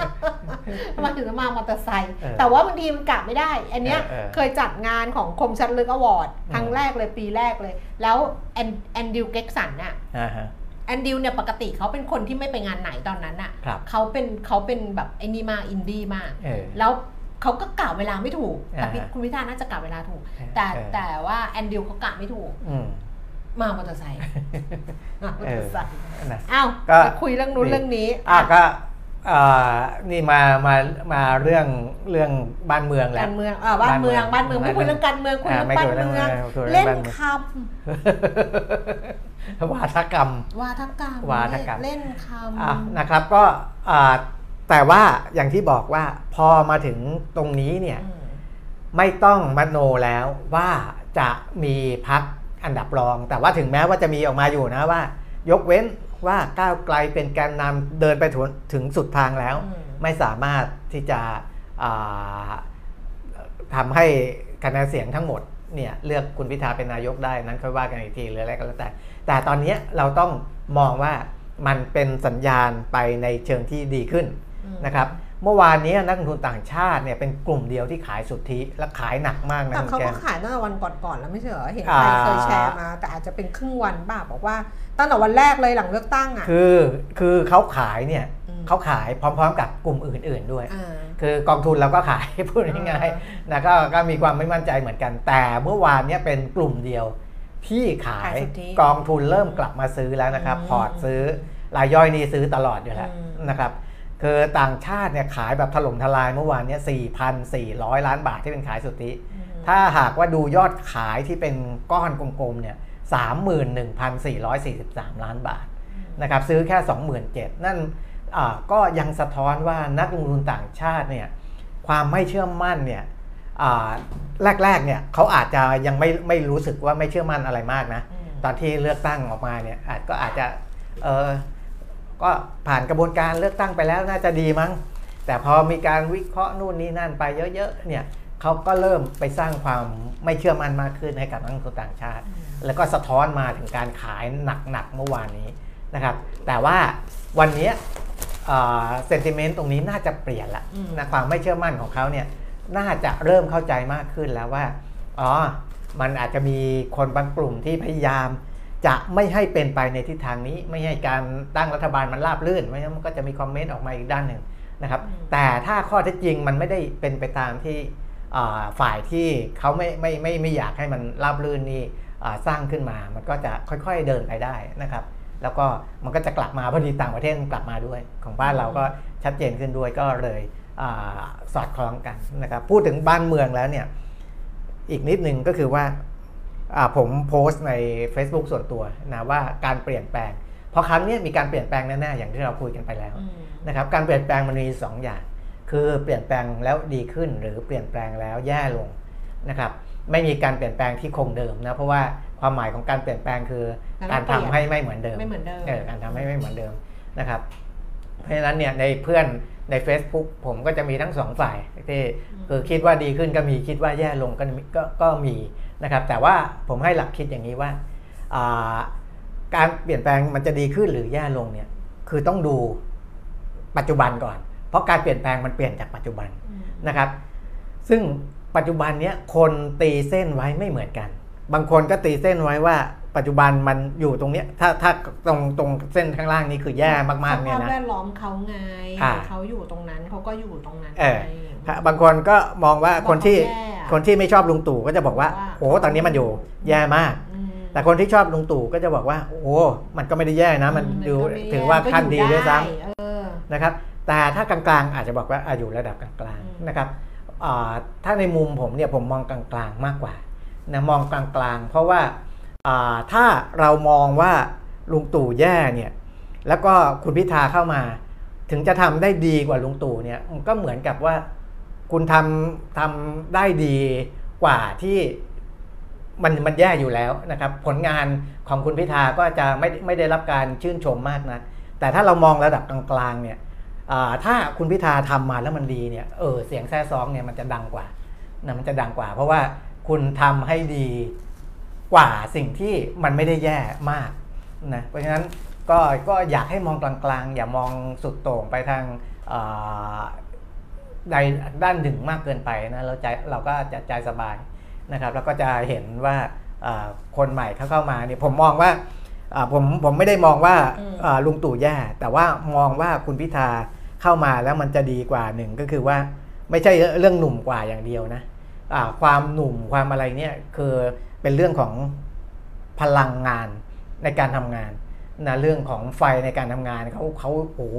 ๆทำไมถึงต้องมามอเตอร์ไซค์เออแต่ว่าบางทีมันกลับไม่ได้ อันเนี้ยเออเออเคยจัดงานของคมชัดลึก Award อืมครั้งแรกเลยปีแรกเลย แล้วแอนแอนดริวเกร้กสันน่ะอ่าฮะแอนดริวเนี่ยปกติเขาเป็นคนที่ไม่ไปงานไหนตอนนั้นน่ะครับเขาเป็นเขาเป็นแบบไอ้นี่มากอินดี้มากเออแล้วเขาก็กะเวลาไม่ถูกแต่พี่อ่าฮะคุณพิธาน่าจะกะเวลาถูกเออแต่เออแต่ว่าแอนดริวเขากะไม่ถูกอื มมามอเตอร์ไซค์มามอเตอร์ไซค์นะอ้าวก็จะคุยเรื่องนู้นดีเรื่องนี้อะก็อ่านี่มา มา มาเรื่อง เรื่องบ้านเมืองแหละการเมืองอ่าบ้านเมือง บ้าบ้านนเมืเมือองงไม่คุยเรื่องการเมืองคุยอ่าเรื่องไม่บ้าคุนยเรื่องเมืองคุยเรื่องเล่นบ้านเมืองควาทกรรมำวาทกรรม วาทกรรม เล่นคอะำนะครับ ก็อ่าแต่ว่าอย่างที่บอกว่าพอมาถึงตรงนี้เนี่ยอืมไม่ต้องมโนแล้วว่าจะมีพัก อันดับรอง แต่ว่าถึงแม้ว่าจะมีออกมาอยู่นะว่า ยกเว้นว่าก้าวไกลเป็นแกนนำเดินไปถึงถึงสุดทางแล้วอืมไม่สามารถที่จะอ่าทำให้คะแนนเสียงทั้งหมดเนี่ยเลือกคุณพิธาเป็นนายกได้นั้นค่อยว่ากันอีกทีหรืออะไรก็แล้วแต่ แต่ตอนนี้เราต้องมองว่ามันเป็นสัญญาณไปในเชิงที่ดีขึ้นอืมนะครับ เมื่อวานนี้นักลงทุนต่างชาติเนี่ยเป็นกลุ่มเดียวที่ขายสุทธิและขายหนักมากนะแต่คุณเขาแก้ก็มขายตั้งแต่วันก่อนๆแล้วไม่ใช่เหรอเห็นอ่าใครเคยแชร์มา แต่อาจจะเป็นครึ่งวันบ้าบอกว่าตั้งแต่วันแรกเลยหลังเลือกตั้งอะคือคือเขาขายเนี่ยอืมเขาขายพร้อมๆ กับกลุ่มอื่น ๆด้วยอ่าคือกองทุนเราก็ขายพูดง่ายๆนะก็ก็มีความไม่มั่นใจเหมือนกัน แต่เมื่อวานเนี้เป็นกลุ่มเดียวที่ขายขายสุทธิกองทุนเริ่มกลับมาซื้อแล้วนะครับอืมพอร์ตซื้อรายย่อยนี่ซื้อตลอดอยู่แล้วอืมนะครับ คือต่างชาติเนี่ยขายแบบถล่มทลายเมื่อวานเนี้4,400 ล้านบาทที่เป็นขายสุทธิอืมถ้าหากว่าดูยอดขายที่เป็นก้อนกลมๆเนี่ย31,443 ล้านบาทนะครับซื้อแค่ 27,000นั่นอ่าก็ยังสะท้อนว่านักลงทุนต่างชาติเนี่ยความไม่เชื่อมั่นเนี่ยอ่าแรกๆเนี่ยเขาอาจจะยังไม่ไม่รู้สึกว่าไม่เชื่อมั่นอะไรมากนะอืมตอนที่เลือกตั้งออกมาเนี่ยอาจก็อาจจะเออ ก็ผ่านกระบวนการเลือกตั้งไปแล้วน่าจะดีมั้ง แต่พอมีการวิเคราะห์นู่นนี่นั่นไปเยอะๆเนี่ยเขาก็เริ่มไปสร้างความไม่เชื่อมั่นมากขึ้นให้กับนักลงทุนต่างชาติ แล้วก็สะท้อนมาถึงการขายหนักๆเมื่อวานนี้นะครับ แต่ว่าวันนี้เซนติเมนต์ตรงนี้น่าจะเปลี่ยนละอืมนะความไม่เชื่อมั่นของเขาเนี่ยน่าจะเริ่มเข้าใจมากขึ้นแล้วว่าอ๋อมันอาจจะมีคนบางกลุ่มที่พยายาม จะไม่ให้เป็นไปในทิศทางนี้ ไม่ให้การตั้งรัฐบาลมันราบรื่นไม่งั้นมันก็จะมีคอมเมนต์ออกมาอีกด้านหนึ่งนะครับอืมแต่ถ้าข้อเท็จจริงมันไม่ได้เป็นไปตามที่อ่าฝ่ายที่เขาไม่ไม่ไม่ไม่อยากให้มันราบรื่นนี่อ่าสร้างขึ้นมา มันก็จะค่อยๆเดินไปได้นะครับ แล้วก็มันก็จะกลับมาพอดีต่างประเทศมันกลับมาด้วย ของบ้านเราก็ชัดเจนขึ้นด้วยก็เลยอาสอดคล้องกันนะครับ พูดถึงบ้านเมืองแล้วเนี่ยอีกนิดนึงก็คือว่าอ่า ผมโพสต์ใน Facebook ส่วนตัวนะว่าการเปลี่ยนแปลง เพราะครั้งเนี้ยมีการเปลี่ยนแปลงแน่ๆอย่างที่เราคุยกันไปแล้วอืมนะครับการเปลี่ยนแปลงมันมีสองอย่าง คือเปลี่ยนแปลงแล้วดีขึ้นหรือเปลี่ยนแปลงแล้วแย่ลงนะครับไม่มีการเปลี่ยนแปลงที่คงเดิมนะเพราะว่าความหมายของการเปลี่ยนแปลงคือแล้วก็การเปลี่ทำยนให้ไม่เหมือนเดิมไม่เหมือนเดิมเออการทำให้ไม่เหมือนเดิมนะครับเพราะฉะนั้นเนี่ยในเพื่อนใน Facebook ผมก็จะมีทั้งสองฝ่ายที่คือคิดว่าดีขึ้นก็มีคิดว่าแย่ลงก็มีก็ก็มี นะครับแต่ว่าผมให้หลักคิดอย่างนี้ว่าอ่าการเปลี่ยนแปลงมันจะดีขึ้นหรือแย่ลงเนี่ยคือต้องดูปัจจุบันก่อน เพราะการเปลี่ยนแปลงมันเปลี่ยนจากปัจจุบันอืมนะครับ ซึ่งปัจจุบันเนี้ยคนตีเส้นไว้ไม่เหมือนกัน บางคนก็ตีเส้นไว้ว่าปัจจุบันมันอยู่ตรงเนี้ยถ้าถ้าตรงตรงเส้นข้างล่างนี้คือแย่มากๆเนี่ยสภาพนะแวดล้อมเขาไงอ่าเขาอยู่ตรงนั้นเขาก็อยู่ตรงนั้นเออไงครับบางคนก็มองว่าบอกคนที่เขาแย่อะ คนที่ไม่ชอบลุงตู่ก็จะบอกว่าว่าโอ้ตอนนี้มันอยู่แย่มากอืมแต่คนที่ชอบลุงตู่ก็จะบอกว่า โอ้มันก็ไม่ได้แย่นะ มันอืดูก็ไม่ถือว่าขั้นดีด้วยซ้ำก็อเออนะครับ แต่ถ้ากลางๆอาจจะบอกว่าอะอยู่ระดับกลางอืมๆนะครับอ่าถ้าในมุมผมเนี่ยผมมองกลางๆมากกว่านะมองกลางๆ เพราะว่าอ่าถ้าเรามองว่าลุงตู่แย่เนี่ยแล้วก็คุณพิธาเข้ามา ถึงจะทำได้ดีกว่าลุงตู่เนี่ยมันก็เหมือนกับว่า คุณทำทำได้ดีกว่าที่มันมันแย่อยู่แล้วนะครับ ผลงานของคุณพิธาก็จะไม่ไม่ได้รับการชื่นชมมากนะแต่ถ้าเรามองระดับกลางๆเนี่ยถ้าคุณพิธาทำมาแล้วมันดีเนี่ยเออเสียงแซ่ซ้องเนี่ยมันจะดังกว่านะมันจะดังกว่า เพราะว่าคุณทำให้ดีกว่าสิ่งที่มันไม่ได้แย่มากนะเพราะฉะนั้นก็ก็อยากให้มองกลางๆ อย่ามองสุดโต่งไปทางา ใดด้านหนึ่งมากเกินไปนะเราใจเราก็จะใจสบายนะครับ แล้วก็จะเห็นว่าอ่าคนใหม่เขาเข้ามาเนี่ยผมมองว่าอ่าผมผมไม่ได้มองว่าอืมอ่าลุงตู่แย่แต่ว่ามองว่าคุณพิธาเข้ามาแล้วมันจะดีกว่าหนึ่งก็คือว่าไม่ใช่เรื่องหนุ่มกว่าอย่างเดียวนะอ่าความหนุ่มความอะไรเนี่ยคือเป็นเรื่องของพลังงานในการทำงานนะเรื่องของไฟในการทำงานเขาเขาโอ้โห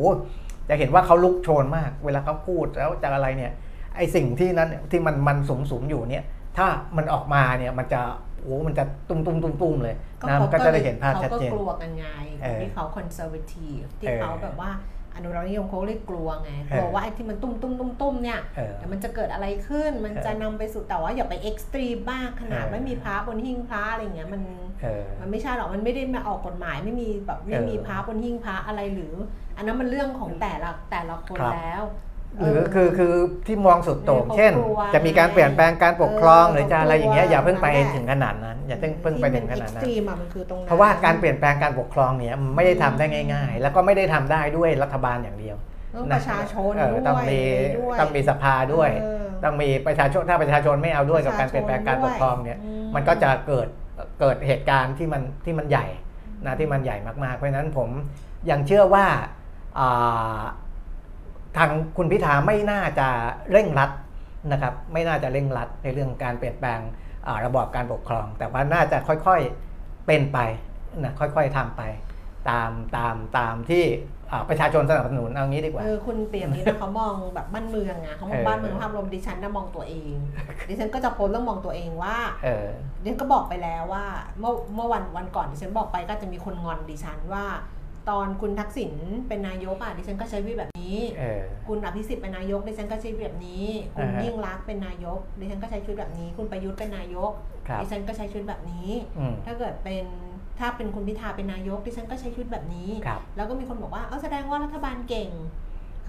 จะเห็นว่าเขาลุกโชนมาก เวลาเขาพูดแล้วจะอะไรเนี่ยไอสิ่งที่นั้นที่มันมันสมสมอยู่เนี่ย ถ้ามันออกมาเนี่ยมันจะโอ้มันจะตุ้มตุ้มตุ้มตุ้มเลยนะมันก็จะได้เห็นภาพชัดเจนเขาก็กลัวกันไงเออที่เขาคอนเซอร์วทีฟที่เออเขาแบบว่า อนุรักษ์นิยมเขาเลยกลัวไงเออกลัวว่าไอ้ที่มันตุ้มตุ้มตุ้มตุ้มเนี่ยเออเดี๋ยวมันจะเกิดอะไรขึ้น มันจะนำไปสู่แต่ว่าอย่าไปเอ็กซ์ตรีมมากขนาดเออไม่มีพระบนหิ้งพระอะไรเงี้ยมันเออมันไม่ใช่หรอกมันไม่ได้มาออกกฎหมายไม่มีแบบไม่มีเออพระบนหิ้งพระอะไรหรือ อันนั้นมันเรื่องของแต่ละแต่ละคนครับแล้ว หรือเคือคือที่มองสุดโต่งเออเช่นเขากลัวจะมีการเปลี่ยนแปลงการปกครองเออหรือจะอะไรอย่างเงี้ยเขากลัวอย่าเพิ่งไปนั่นแหละถึงขนาดนั้น อย่าเพิ่งเพิ่งไปถึงขนาดนั้นที่มัน extreme อะมันคือตรงนั้นเพราะว่าการเปลี่ยนแปลงการปกครองเนี่ยมันไม่ได้ทำได้ง่าย ๆ แล้วก็ไม่ได้ทำได้ด้วยรัฐบาลอย่างเดียวต้องนประชาชนเออด้วยต้องมีด้วยต้องมีสภาด้วยเออต้องมีประชาชนถ้าประชาชนไม่เอาด้วยกับการเปลี่ยนแปลงการปกครองเนี่ยอืมมันก็จะเกิดเกิดเหตุการณ์ที่มันที่มันใหญ่นะที่มันใหญ่มากๆ เพราะฉะนั้นผมยังเชื่อว่าอ่า ทางคุณพิธาไม่น่าจะเร่งรัดนะครับไม่น่าจะเร่งรัดในเรื่องการเปลี่ยนแปลงอ่าระบอบการปกครอง แต่ว่าน่าจะค่อยๆเป็นไปนะค่อยๆทำไป ตามตามตามที่อ่าประชาชนสนับสนุนเอางี้ดีกว่าเออคุณเปรียบนี้นะเขามองแบบบ้านเมืองไงเขามองเออบ้านเมืองภาพรวมดิฉันนะมองตัวเอง ดิฉันก็จะโพสต์เรื่องมองตัวเองว่าเออดิฉันก็บอกไปแล้วว่า เมื่อเมื่อวันวันก่อนดิฉันบอกไปก็จะมีคนงอนดิฉันว่า ตอนคุณทักษิณเป็นนายกอะดิฉันก็ใช้วิธีแบบนี้เออคุณอภิสิทธิ์เป็นนายกดิฉันก็ใช้ชีวิตแบบนี้ คุณอ่าฮะยิ่งรักษณ์เป็นนายกดิฉันก็ใช้ชีวิตแบบนี้ คุณประยุทธ์เป็นนายกครับดิฉันก็ใช้ชีวิตแบบนี้อืมถ้าเกิดเป็นถ้าเป็นคุณพิธาเป็นนายกดิฉันก็ใช้ชีวิตแบบนี้ครับแล้วก็มีคนบอกว่าเออแสดงว่ารัฐบาลเก่ง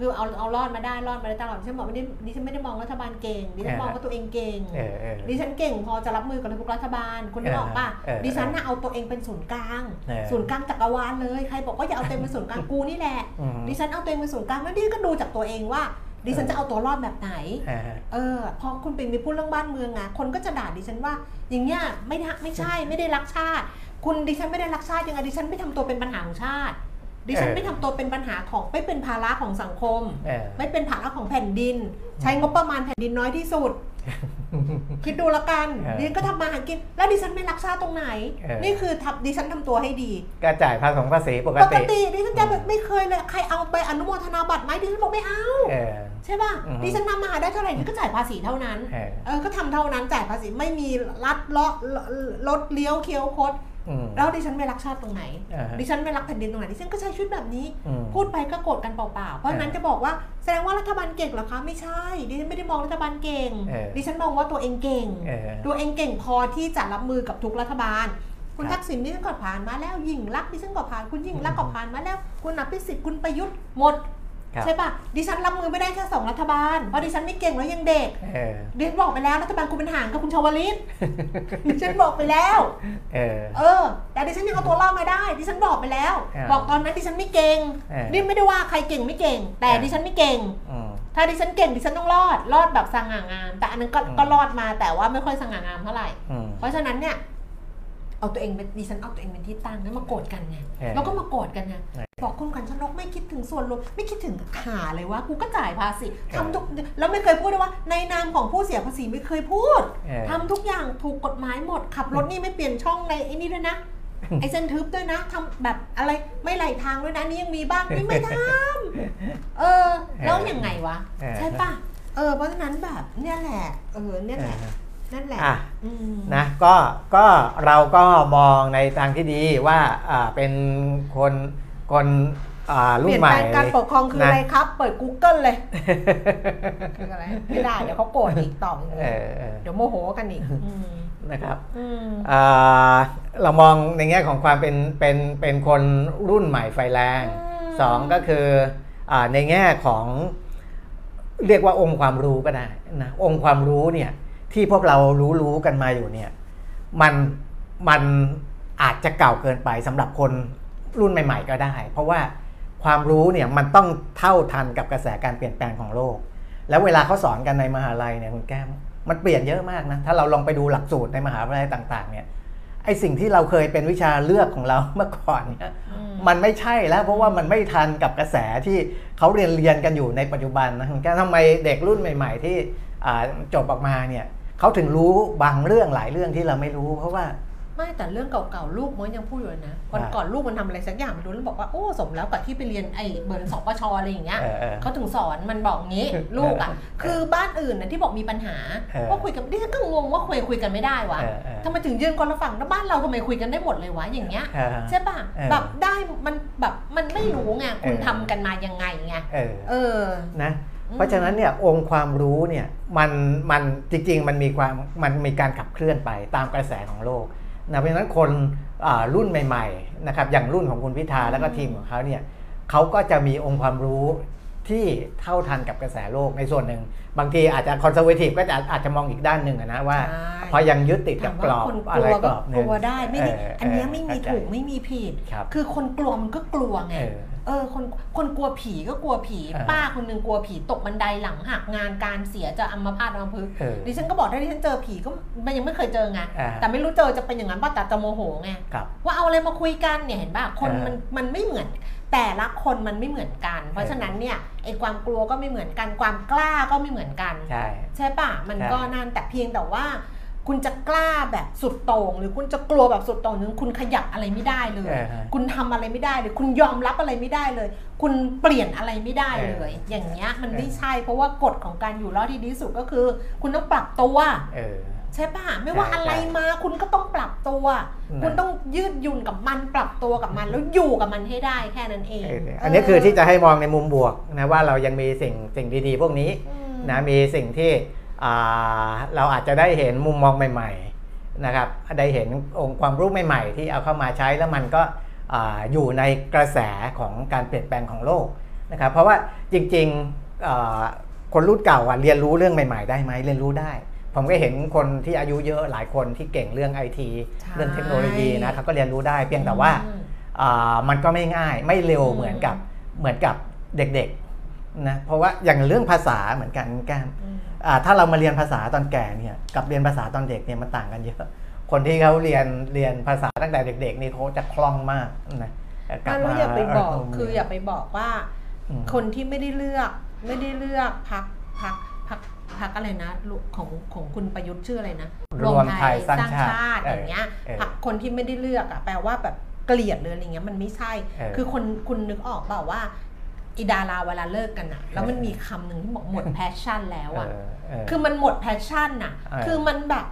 คือเอาเอารอดมาได้รอดมาได้ตลอดดิฉันบอกไม่ได้ดิฉันไม่ได้มองรัฐบาลเก่งดิฉันมองว่าตัวเองเก่งเออเออดิฉันเก่งพอจะรับมือกับทุกรัฐบาลคุณนึกออกป่ะเออเออดิฉันน่ะเอาตัวเองเป็นศูนย์กลางเออศูนย์กลางจักรวาลเลยใครบอกว่าอย่าเอาตัวเองเป็นศูนย์กลางกูนี่แหละอืมดิฉันเอาตัวเองเป็นศูนย์กลางแล้วดิฉันก็ดูจากตัวเองว่าดิฉันจะเอาตัวรอดแบบไหน เออเออพอคุณปิ่นมีพูดเรื่องบ้านเมืองอะคนก็จะด่าดิฉันว่า อย่างเงี้ยไม่ได้ไม่ใช่ไม่ได้รักชาติ คุณดิฉันไม่ได้รักชาติยังไงดิฉันไม่ทำตัวเป็นปัญหาของชาติ ดิฉันเออไม่ทำตัวเป็นปัญหาของไม่เป็นภาระของสังคมเออไม่เป็นภาระของแผ่นดิน ใช้งบประมาณแผ่นดินน้อยที่สุด คิดดูละกันเออดิฉันก็ทำมาหากิน แล้วดิฉันไม่รักชาติตรงไหนเออนี่คือทำดิฉันทำตัวให้ดีก็จ่ายภาษีภาษีปกปกติติดิฉันจะแบบไม่เคยเลยใครเอาไปอนุโมทนาบัตรไหมดิฉันบอกไม่เอาเออใช่ป่ะอือฮึดิฉันทำมาหาได้เท่าไหร่ดิฉันก็จ่ายภาษีเท่านั้นเออเออก็ทำเท่านั้นจ่ายภาษีไม่มีรัดเลาะรถเลี้ยวเคี้ยวคดอืม แล้วดิฉันไม่รักชาติตรงไหนอ่าฮะดิฉันไม่รักแผ่นดินตรงไหนดิฉันก็ใช้ชีวิตแบบนี้อืมพูดไปก็โกรธกันเปล่าๆ เพราะฉะนั้นจะบอกว่าแสดงว่ารัฐบาลเก่งเหรอคะไม่ใช่ ดิฉันไม่ได้มองรัฐบาลเก่งเออดิฉันมองว่าตัวเองเก่งเออตัวเองเก่งพอที่จะรับมือกับทุกรัฐบาล คุณครับทักษิณดิฉันก็ผ่านมาแล้วยิ่งรักษณ์ดิฉันก็ผ่านคุณยิ่งรักษณ์ก็ผ่านมาแล้ว คุณอภิสิทธิ์คุณประยุทธ์หมดครับ ใช่ปะดิฉันรับมือไม่ได้แค่สองรัฐบาล เพราะดิฉันไม่เก่งแล้วยังเด็กเออดิฉันบอกไปแล้วรัฐบาลคุณเป็นหางกับคุณชวลิตดิฉันบอกไปแล้วเออเออ แต่ดิฉันยังเอาตัวรอดมาได้ ดิฉันบอกไปแล้วอ่าบอกตอนนั้นดิฉันไม่เก่งเออนี่ไม่ได้ว่าใครเก่งไม่เก่ง แต่อ่าดิฉันไม่เก่งอืมถ้าดิฉันเก่งดิฉันต้องรอดรอดแบบสง่างาม แต่อันนั้นก็อืมก็รอดมาแต่ว่าไม่ค่อยสง่างามเท่าไหร่อืมเพราะฉะนั้นเนี่ยเอาตัวเองเป็นดิฉันเอาตัวเองเป็นที่ตั้งแล้วมาโกรธกันไงเออแล้วก็มาโกรธกันไงเออ บอกคุณขันชนกไม่คิดถึงส่วนรวมไม่คิดถึงหาเลยว่ากูก็จ่ายภาษีทำทุกแล้วไม่เคยพูดด้วยว่า ในนามของผู้เสียภาษีไม่เคยพูดเออทำทุกอย่างถูกกฎหมายหมด ขับรถนี่ไม่เปลี่ยนช่องในไอ้นี่ด้วยนะไอ้เส้นทึบด้วยนะทำแบบอะไรไม่ไหลทางด้วยนะนี่ยังมีบ้างนี่ไม่ทำเออ แล้วยังไงวะเออใช่ปะเออเพราะฉะนั้นแบบเนี่ยแหละเออเนี่ยแหละนั่นแหละอะอืมนะก็ก็เราก็มองในทางที่ดีว่าอ่าเป็นคน คนอ่าเปรุ่นลี่ยนใหม่แปลงการปกครองคือนะอะไรครับ เปิด Google เลยคืออะไรไม่ได้เดี๋ยวเขาโกรธอีกต่ออย่างเอนี้อเออเดี๋ยวโมโหกันอีกอืมนะครับอืมอ่าเรามองในแง่ของความเป็นเป็นเป็นคนรุ่นใหม่ไฟแรงอืมสองก็คืออาในแง่ของเรียกว่าองค์ความรู้ก็ได้นะองค์ความรู้เนี่ยที่พวกเรารู้รู้กันมาอยู่เนี่ยมันมันอาจจะเก่าเกินไปสำหรับคน รุ่นใหม่ ๆ ก็ได้ เพราะว่าความรู้เนี่ยมันต้องเท่าทันกับกระแสการเปลี่ยนแปลงของโลก แล้วเวลาเขาสอนกันในมหาลัยเนี่ยคุณแก้มมันเปลี่ยนเยอะมากนะถ้าเราลองไปดูหลักสูตรในมหาวิทยาลัยต่าง ๆเนี่ยไอสิ่งที่เราเคยเป็นวิชาเลือกของเราเมื่อก่อนเนี่ยอืมมันไม่ใช่แล้วเพราะว่ามันไม่ทันกับกระแสที่เขาเรียนเรียนกันอยู่ในปัจจุบันนะคุณแก้มทำไมเด็กรุ่นใหม่ ๆ ที่อ่าจบออกมาเนี่ยเขาถึงรู้บางเรื่องหลายเรื่องที่เราไม่รู้ เพราะว่า ไม่แต่เรื่องเก่าๆลูกมันยังพูดอยู่เลยนะวันว่าก่อนลูกมันทำอะไรสักอย่างไม่รู้แล้วบอกว่าโอ้สมแล้วกับที่ไปเรียนไอ้เบิร์นสปชอะไรอย่างเงี้ยเออเออเขาถึงสอนมันบอกงี้ลูกอะคือบ้านอื่นนะที่บอกมีปัญหาเออว่าคุยกันดิฉันก็งงว่าคุยคุยกันไม่ได้วะเออเออทำไมถึงยืนคนละฝั่งแล้วบ้านเราทำไมคุยกันได้หมดเลยวะอย่างเงี้ยเออใช่ป่ะเออแบบได้มันแบบมันไม่รู้ไงคุณเออทำกันมายังไงไงเออเออนะอืมเพราะฉะนั้นเนี่ยองค์ความรู้เนี่ยมันมันจริงๆ มันมีความมันมีการขับเคลื่อนไปตามกระแสของโลก นะเพราะฉะนั้นคนอ่ารุ่นใหม่ๆนะครับอย่างรุ่นของคุณพิธาแล้วก็ทีมของเขาเนี่ยเขาก็จะมีองค์ความรู้ที่เท่าทันกับกระแสโลกในส่วนหนึ่ง บางทีอาจจะคอนเซอร์เวทีฟก็จะอาจจะมองอีกด้านหนึ่งอะนะว่าใช่พอยังยึดติดกับถามกรว่าอบคนกอะไรลัวกก็รอบหกนึ่งลัวได้ไม่ได้เอออันเนี้ยไม่มีเข้าใจถูกไม่มีผิดครับคือคนกลัวมันก็กลัวไง เออเเออคนคนกลัวผีก็กลัวผี อ่าป้าคนหนึ่งกลัวผีตกบันไดหลังหักงานการเสียจะอัมพาตอัมพฤกษ์เออดิฉันก็บอกได้ดิฉันเจอผีก็มันยังไม่เคยเจอไงอ่า แต่ไม่รู้เจอจะเป็นอย่างนั้นป่ะแต่จะโมโหไง ครับ ว่าเอาอะไรมาคุยกันเนี่ยเห็นป่ะคนอ่ามัมันมันไม่เหมือน แต่ละคนมันไม่เหมือนกัน เพราะฉะนั้นเนี่ยไอ้ความกลัวก็ไม่เหมือนกันความกล้าก็ไม่เหมือนกัน ใช่ ใช่ป่ะมันใช่ก็นั่นแต่เพียงแต่ว่า คุณจะกล้าแบบสุดโต่งหรือคุณจะกลัวแบบสุดโต่งหรือคุณขยับอะไรไม่ได้เลยเออฮะคุณทำอะไรไม่ได้เลยคุณยอมรับอะไรไม่ได้เลย คุณเปลี่ยนอะไรไม่ได้เลย อย่างเงี้ยมันไม่ใช่เพราะว่ากฎของการอยู่รอดที่ดีที่สุดก็คือ คุณต้องปรับตัวเออใช่ป่ะไม่ว่าใช่อะไรมาคุณก็ต้องปรับตัวนะคุณต้องยืดหยุ่นกับมันปรับตัวกับมันแล้วอยู่กับมันให้ได้แค่นั้นเองเอออันนี้คือที่จะให้มองในมุมบวกนะว่าเรายังมีสิ่งสิ่งดีๆพวกนี้อืมนะมีสิ่งที่อ่า เราอาจจะได้เห็นมุมมองใหม่ๆนะครับได้เห็นองค์ความรู้ใหม่ๆ ที่เอาเข้ามาใช้แล้วมันก็อ่าอยู่ในกระแสของการเปลี่ยนแปลงของโลกนะครับเพราะว่าจริงๆอ่าคนรุ่นเก่าอะเรียนรู้เรื่องใหม่ ๆ ได้ไหมเรียนรู้ได้ ผมก็เห็นคนที่อายุเยอะหลายคนที่เก่งเรื่องไอทีใช่เรื่องเทคโนโลยีนะเขาก็เรียนรู้ได้ เพียงแต่ว่าอืมอ่ามันก็ไม่ง่ายไม่เร็วอืมเหมือนกับเหมือนกับเด็กๆ นะเพราะว่าอย่างเรื่องภาษาเหมือนกันแก้มอืมอ่าถ้าเรามาเรียนภาษาตอนแก่เนี่ยกับเรียนภาษาตอนเด็กเนี่ยมันต่างกันเยอะ คนที่เขาเรียนเรียนภาษาตั้งแต่เด็ก ๆ นี่เขาจะคล่องมากนะแต่กลัไม่บแล้วอย่าไปบอกเคืออย่าไปบอกว่าอืมคนที่ไม่ได้เลือกไม่ได้เลือกพักพักพักพักอะไรนะลุของของคุณประยุทธ์ชื่ออะไรนะรวมไทยสร้างชาติอย่างเงี้ยเออพรรคคนที่ไม่ได้เลือกอะแปลว่าแบบเกลียดหรืออะไรเงี้ยมันไม่ใช่เออคือคนคุณนึกออกเปล่าว่า อีดาราเวลาเลิกกันอะแล้วมันมีคำหนึ่งที่บอกหมดแพชชั่นแล้วอะเออเออคือมันหมดแพชชั่นน่ะเออคือมันแบบ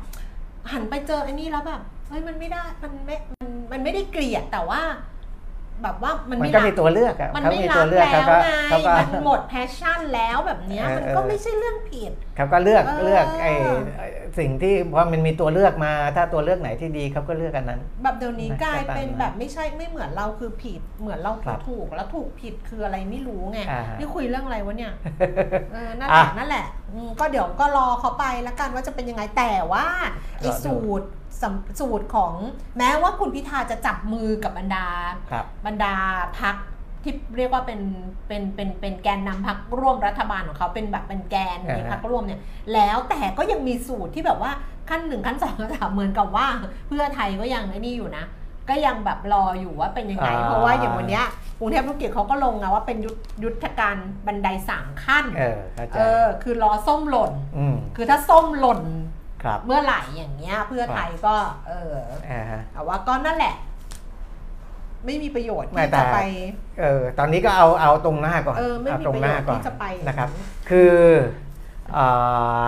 หันไปเจอไอ้นี่แล้วแบบเฮ้ยมันไม่ได้มันไม่มันมันไม่ได้เกลียดแต่ว่า แบบว่ามันมันไม่ก็รัมีตัวเลือกอะมันเขาไม่มีรัตัวกเลือกแล้เขาวก็ไงเขาก็มันหมดแพชชั่นแล้วแบบเนี้ยเออมันเออก็ไม่ใช่เรื่องผิดเขาก็เลือกเออเลือกไอ้ไอ้สิ่งที่พอมันมีตัวเลือกมา ถ้าตัวเลือกไหนที่ดีเขาก็เลือกกันนั้น แบบเดี๋ยวนี้นะกลายเป็นก็ตามนั้นแบบไม่ใช่ไม่เหมือนเราคือผิดเหมือนเราครัคือบถูกแล้วถูกผิดคืออะไรไม่รู้ไงอ่าฮะนี่คุยเรื่องอะไรวะเนี่ยเออนั่นแหละอะนั่นแหละอืมก็เดี๋ยวก็รอเขาไปแล้วกันว่าจะเป็นยังไงแต่ว่าไอ้รอดูสูตร สำสูตรของแม้ว่าคุณพิธาจะจับมือกับบรรดาครับบรรดาพักที่เรียกว่าเป็นเป็นเป็นเป็นแกนนำพักร่วมรัฐบาลของเขาเป็นแบบเป็นแกนในอ่าฮะพักร่วมเนี่ย แล้วแต่ก็ยังมีสูตรที่แบบว่าขั้นหนึ่งขั้นสองขั้นสามเหมือนกับว่า เพื่อไทยก็ยังไอ้นี่อยู่นะ ก็ยังแบบรออยู่ว่าเป็นยังไง เพราะว่าอย่างวันเนี้ยกรุงเทพธุรกิจเขาก็ลงนะว่าเป็นยุทธยุทธการบันไดสามขั้น เออเข้าใจเออคือรอส้มหล่นอืมคือถ้าส้มหล่น ครับเมื่อไหร่อย่างเงี้ย เพื่อไทยก็ เอออ่าฮะ แต่ว่าก็นั่นแหละ ไม่มีประโยชน์ไม่ที่แต่ จะไป เออตอนนี้ก็เอาเอาตรงหน้าก่อนเออไม่มีตรงหน้าก่อนประโยชน์ที่จะไป นะครับ คือเอ่อ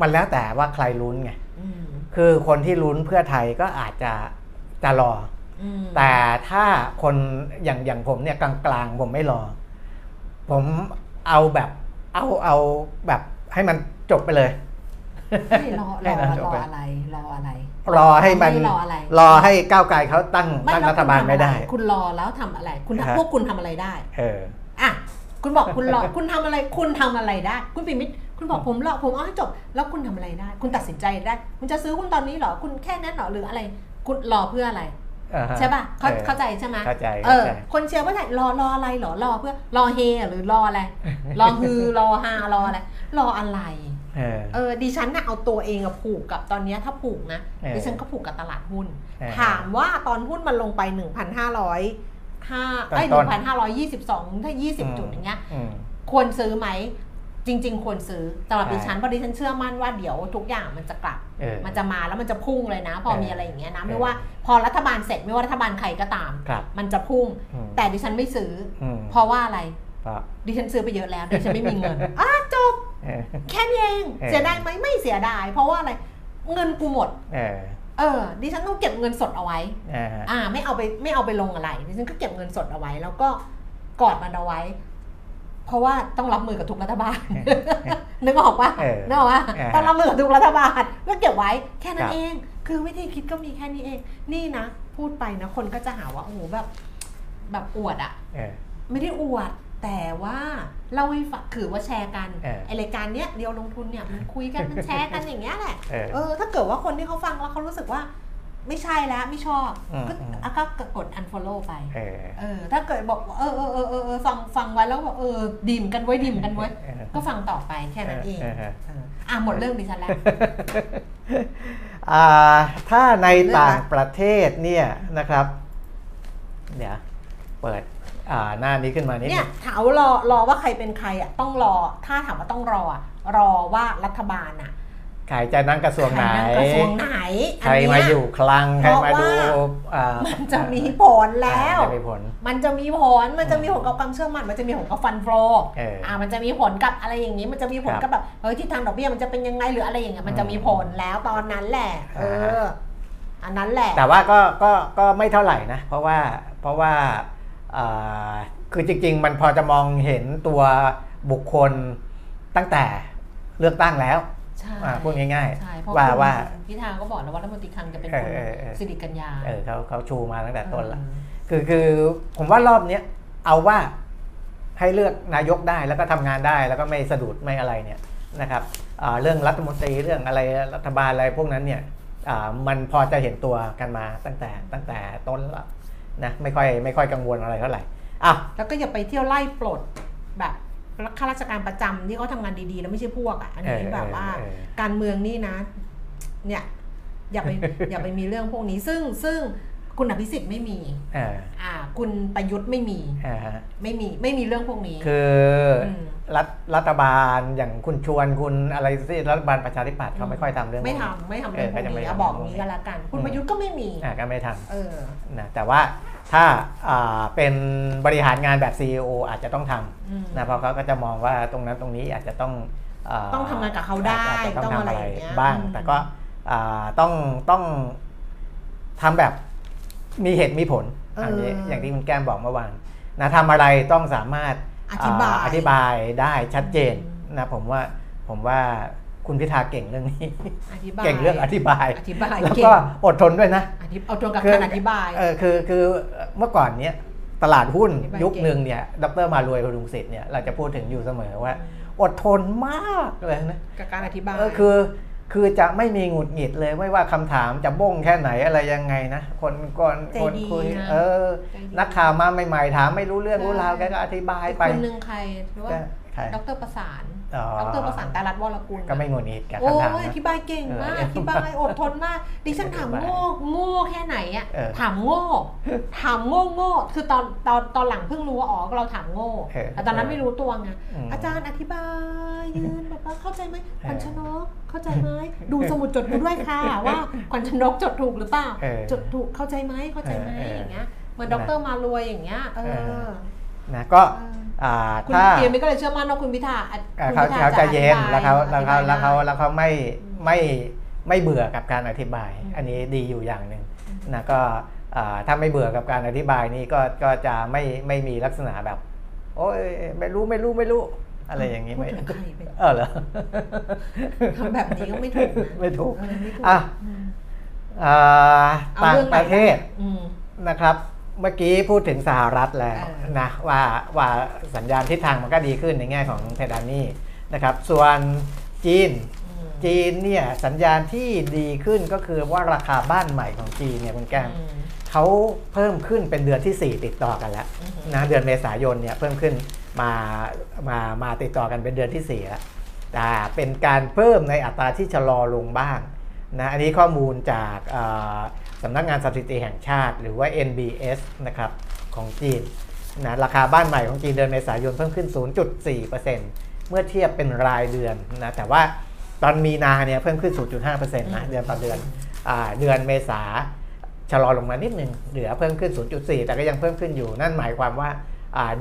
มันแล้วแต่ว่าใครลุ้นไง อืมคือคนที่ลุ้นเพื่อไทยก็อาจจะจะรอ อืมแต่ถ้าคนอย่างอย่างผมเนี่ยกลางๆผมไม่รอ ผมเอาแบบเอาเอาแบบให้มันจบไปเลยไม่ รอรให้อมันจรบอไปอะไรรออะไร รอให้มันรออะไรรอให้ก้าวไกลเขาตั้งไม่ตั้งแล้วรัฐบาลคุณทำไม่ได้อะรคุณรอแล้วทำอะไร คุณฮะทำพวกคุณทำอะไรได้ เอออะคุณบอกคุณรอคุณทำอะไร คุณทำอะไรได้ คุณปิมิตรคุณบอกผมรอผมเอาให้จบ แล้วคุณทำอะไรได้ คุณตัดสินใจได้ คุณจะซื้อคุณตอนนี้เหรอคุณแค่นั้นเหรอหรืออะไร คุณรอเพื่ออะไรอ่าฮะใช่ป่ะเข้าเออเข้าใจใช่ไหมเข้าใจเออเข้าใจคนเชียร์ว่าไทยรอรออะไรเหรอรอเพื่อรอเฮหรือรออะไรรอฮือรอฮารออะไรรออะไร เออเออดิฉันน่ะเอาตัวเองอะผูกกับตอนเนี้ยถ้าผูกนะเออดิฉันก็ผูกกับตลาดหุ้นเออถามว่าตอนหุ้นมันลงไป 1,500ห้าไอ้หต้นึ่นงๆพันห้าร้อยยี่สิบสองถ้ายี่สิบจุดอย่างเงี้ยอืมควรซื้อไหมจริง ๆ ควรซื้อสำหรับใช่ดิฉันเพราะดิฉันเชื่อมั่นว่าเดี๋ยวทุกอย่างมันจะกลับเออมันจะมาแล้วมันจะพุ่งเลยนะ พอเออมีอะไรอย่างเงี้ยนะเออไม่ว่าพอรัฐบาลเสร็จไม่ว่ารัฐบาลใครก็ตามครับมันจะพุ่งอืมแต่ดิฉันไม่ซื้ออืมเพราะว่าอะไรเพราะดิฉันซื้อไปเยอะแล้วดิฉันไม่มีเงินอะจบเออ แค่นี้เองเออเสียดายไหมไม่เสียดาย เพราะว่าอะไรเงินกูหมดเออเออดิฉันต้องเก็บเงินสดเอาไว้อ่าฮะอ่า ไม่เอาไปไม่เอาไปลงอะไรดิฉันก็เก็บเงินสดเอาไว้ แล้วก็กอดมันเอาไว้ เพราะว่าต้องรับมือกับทุกรัฐบาลนึกออกปะเออนึกออกปะเออต้องรับมือกับทุกรัฐบาลก็เก็บไว้แค่นั้ครันบเอง คือวิธีคิดก็มีแค่นี้เอง นี่นะพูดไปนะคนก็จะหาว่าโอ้โหแบบ แบบอวดอะเออไม่ได้อวด แต่ว่าเล่าให้ฟังคือว่าแชร์กันเออไอรายการเนี้ยเดียวลงทุนเนี่ยมันคุยกันมันแชร์กันอย่างเงี้ยแหละเออเออถ้าเกิดว่าคนที่เขาฟังแล้วเขารู้สึกว่าไม่ใช่แล้วไม่ชอบอืมก็อืมอะก็กด unfollow ไปเออเออถ้าเกิดบอกว่าเออเออเออเออเออฟังฟังไว้แล้วก็บอกเออดิ่มกันไว้ดิ่มกันไว้เออก็ฟังต่อไปแค่นั้นเองเออเออเอออะหมดเรื่องดิฉันแล้วอ่าถ้าในเรื่องต่างละประเทศเนี่ยนะครับ เดี๋ยว เปิด อ่าหน้านี้ขึ้นมานิดเนี่นึยงถามรอรอว่าใครเป็นใครอะต้องรอถ้าถามว่าต้องรออะรอว่ารัฐบาลอะใครจะนั่งกระทรวงไหนใครนั่งกระทรวงไหนใครนเนี้มาอยู่คลังใครมาดูเพราะว่าอ่ามันจะมีผลแล้วอ่าจะมีผลมันจะมีผลมันจะมีผลกับความเชื่อมั่นมันจะมีผลกับฟันโฟเอออ่อ่ามันจะมีผลกับอะไรอย่างนี้ มันจะมีผลครับกับแบบเฮ้ยทิศทางดอกเบี้ยมันจะเป็นยังไงหรืออะไรอย่างเงี้ยมันจะมีผลแล้วตอนนั้นแหละเอออันนั้นแหละ แต่ว่าก็ก็ก็ไม่เท่าไหร่นะ เพราะว่าเพราะว่าอ่า คือจริง ๆ มันพอจะมองเห็นตัวบุคคลตั้งแต่เลือกตั้งแล้วใช่อ่าพูดง่ายใช่เพราะว่าคุณว่าพิธาก็บอกแล้วว่ารัฐมนตรีคลังจะเป็นเอคุอณเออเออสิริกัญญาๆเออเขาเขาชูมาตั้งแต่ต้นละเออคือคือผมว่ารอบเนี้ยเอาว่าให้เลือกนายกได้แล้วก็ทำงานได้แล้วก็ไม่สะดุดไม่อะไรเนี่ยนะครับอ่าเรื่องรัฐมนตรีเรื่องอะไรรัฐบาลอะไรพวกนั้นเนี่ยอ่ามันพอจะเห็นตัวกันมาตั้งแต่ตั้งแต่ต้นละ นะไม่ค่อยไม่ค่อยกังวลอะไรเท่าไหร่อ้าวแล้วก็อย่าไปเที่ยวไล่ปลดแบบข้าราชการประจำที่เขาทำงานดีๆแล้วไม่ใช่พวกอะอันนี้เออแบบว่าเออการเมืองนี่นะ เนี่ยอย่าไปอย่าไปมีเรื่องพวกนี้ ซึ่งซึ่ง คุณอภิสิทธิ์ไม่มีเอออ่า คุณประยุทธ์ไม่มีอ่าฮะไม่มีไม่มีเรื่องพวกนี้ คืออม รัฐรัฐบาลอย่างคุณชวนคุณอะไรที่รัฐบาลประชาธิปัตย์เขาไม่ค่อยทำเรื่องไม่พวกทำนี้ไม่ทำเรื่องพวกเออก็จะไม่นี้ทำอะบอกเรื่องพวกนี้นี้ก็แล้วกัน คุณอืมประยุทธ์ก็ไม่มี อ่าก็ไม่ทเออำนะแต่ว่าถ้าอ่าเป็นบริหารงานแบบ CEO อาจจะต้องทอืมำนะเพราะเขาก็จะมองว่าตรงนั้นตรงนี้อาจจะต้องาต้องทำงานกับเขาได้อจจะต้องต้องทำอะไรอะไรอย่างเงี้ยบ้าง อืม แต่ก็อ่าต้องต้องทำแบบ มีเหตุมีผลอันนี้อย่างที่คุณแก้มบอกเมื่อวานนะทำอะไรต้องสามารถอธิบายอธิบายได้ชัดเจนนะผมว่าผมว่าคุณพิธาเก่งเรื่องนี้อธิบายเก่งเรื่องอธิบาย อธิบายแล้วเก่งก็อดทนด้วยนะอธิเอาตัวกับคือการอธิบายเออคือคือเมื่อก่อนเนี้ยตลาดหุ้นอธิบายยุคเก่งหนึ่งเนี่ย ดรมารวยพดุงศิษย์เนี่ยเราจะพูดถึงอยู่เสมอว่า อดทนมากเลยนะกับการอธิบายเออคือ คือจะไม่มีหงุดหงิดเลยไม่ว่าคำถามจะบ้งแค่ไหนอะไรยังไงนะ คนก่อนใจคนดีคุยนะเออใจดีนักข่าวมาใหม่ๆถามไม่รู้เรื่องใช่รู้ราวแกก็อธิบายอีกไปคนหนึ่งใครหรือว่าก็ใคร ดรประสานอ๋อดรประสานตาลัดวรกุลก็ไม่หงุดหงิดกับโอ้คำถามยอนะธิบายเก่งมากเอออธิบายอดทนมาก ดิฉันถามอธิบายโง่โง่แค่ไหนอะเออถามโง่ถามโง่โง่คือตอนตอนตอนหลังเพิ่งรู้ว่าอ๋อเราถามโง่เออแต่ตอนนั้นไม่รู้ตัวไงอืมอาจารย์อธิบายยืนแบบว่าเข้าใจไหมเออขวัญชนกเข้าใจไหมดูสมุดจดดูด้วยค่ะว่าขวัญชนกจดถูกหรือเปล่าเออจดถูกเข้าใจไหมเข้าใจไหมเออเออออย่างเงี้ยเหมือนดรมารวยอย่างเงี้ยเอเอออ นะก็เอออ่าคุณถ้าเพียมิก็เลยเชื่อมั่นว่าคุณพิธาอะอ่าคุณเขาพิธเขาจะเย็นอธิบแล้วเขาแล้วเขาอธิบยแล้วเขาได้แล้วเขาไม่อืมไม่ไม่เบื่อกับการอธิบายอืมอันนี้ดีอยู่อย่างหนึ่งอืมนะก็อ่าถ้าไม่เบื่อกับการอธิบายนี่ก็ก็จะไม่ไม่มีลักษณะแบบ โอ้ยไม่รู้ไม่รู้ไม่รู้ อะไรอย่างนี้พูดไม่ถึงใครไปเออเหรอทำแบบนี้ก็ไม่ถูกนะไม่ถูกเออไม่ถูกอะอืมอ่าเอาต่างเรื่องไหนประเทศอืมนะครับ เมื่อกี้พูดถึงสหรัฐแล้วเออนะว่าว่าสัญญาณทิศทางมันก็ดีขึ้นในแง่ของเพดานนี่นะครับ ส่วนจีนอืมจีนเนี่ยสัญญาณที่ดีขึ้นก็คือว่าราคาบ้านใหม่ของจีนเนี่ยคุณแก้มอืมเขาเพิ่มขึ้นเป็นเดือนที่ 4 ติดต่อกันแล้วอือฮึนะเดือนเมษายนเนี่ยเพิ่มขึ้นมามามาติดต่อกันเป็นเดือนที่4แล้วแต่เป็นการเพิ่มในอัตราที่ชะลอลงบ้างนะอันนี้ข้อมูลจากเอ่อ สำนักงานสถิติแห่งชาติ หรือว่า NBS นะครับของจีนนะราคาบ้านใหม่ของจีนเดือนเมษายนเพิ่มขึ้น 0.4%เมื่อเทียบเป็นรายเดือนนะแต่ว่าตอนมีนาเนี่ยเพิ่มขึ้น 0.5%นะเดือนต่อเดือนอเดือนเมษาชะลอลงมานิดนึงเหลือเพิ่มขึ้น 0.4 แต่ก็ยังเพิ่มขึ้นอยู่ นั่นหมายความว่า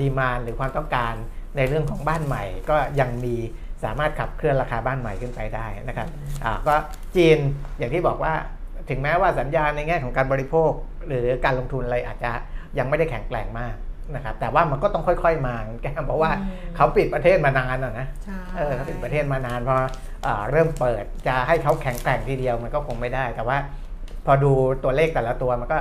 ดีมานหรือความต้องการในเรื่องของบ้านใหม่ ก็ยังมีสามารถขับเคลื่อนราคาบ้านใหม่ขึ้นไปได้นะครับก็จีนอย่างที่บอกว่า ถึงแม้ว่าสัญญาณในแง่ของการบริโภค หรือการลงทุนอะไรอาจจะยังไม่ได้แข็งแกร่งมากนะครับแต่ว่ามันก็ต้องค่อยๆ มาแกมเพราะว่าอืมเขาปิดประเทศมานานอะนะใช่เออเขาปิดประเทศมานานพออาเริ่มเปิดจะให้เขาแข็งแกร่งทีเดียวมันก็คงไม่ได้ แต่ว่าพอดูตัวเลขแต่ละตัวมันก็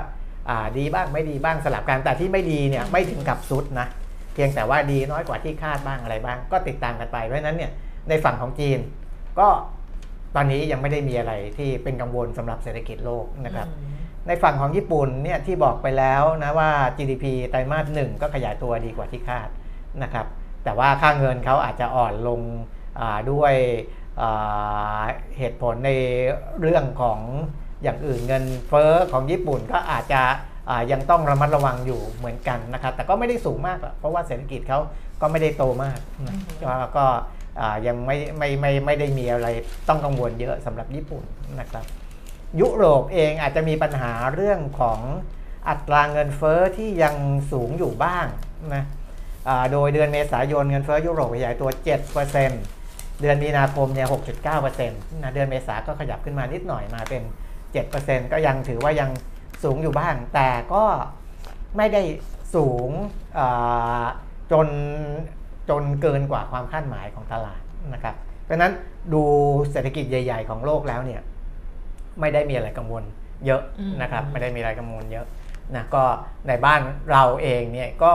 อ่าดีบ้างไม่ดีบ้างสลับกันแต่ที่ไม่ดีเนี่ยไม่ถึงกับซุดนะเพียงแต่ว่าดีน้อยกว่าที่คาดบ้างอะไรบ้าง ก็ติดตามกันไปเพราะฉะนั้นเนี่ยในฝั่งของจีน ก็ ตอนนี้ยังไม่ได้มีอะไรที่เป็นกังวลสำหรับเศรษฐกิจโลกนะครับอืมในฝั่งของญี่ปุ่นเนี่ยที่บอกไปแล้วนะว่า GDP ไตรมาสหนึ่งก็ขยายตัวดีกว่าที่คาดนะครับ แต่ว่าค่าเงินเขาอาจจะอ่อนลงอ่าด้วยอ่าเหตุผลในเรื่องของอย่างอื่นเงินเฟ้อของญี่ปุ่นก็อาจจะอ่ายังต้องระมัดระวังอยู่เหมือนกันนะครับ แต่ก็ไม่ได้สูงมากหรอกเพราะว่าเศรษฐกิจเขาก็ไม่ได้โตมากนะก็ก็อ่า ยังไม่ไม่ไม่ไม่ได้มีอะไรต้องกังวลเยอะสำหรับญี่ปุ่นนะครับ ยุโรปเองอาจจะมีปัญหาเรื่องของอัตราเงินเฟอ้อที่ยังสูงอยู่บ้างนะโดยเดือนเมษายนเงินเฟอ้อยุโรปขยายตัว 7%เดือนมีนาคมเนี่ย 6.9%นะเดือนเมษาก็ขยับขึ้นมานิดหน่อยมาเป็น 7%ก็ยังถือว่ายังสูงอยู่บ้าง แต่ก็ไม่ได้สูงจน จนเกินกว่าความคาดหมายของตลาดนะครับเพราะฉะนั้นดูเศรษฐกิจใหญ่ ๆ ของโลกแล้วเนี่ยไม่ได้มีอะไรกังวลเยอะอืมนะครับ ไม่ได้มีอะไรกังวลเยอะนะก็ในบ้านเราเองเนี่ยก็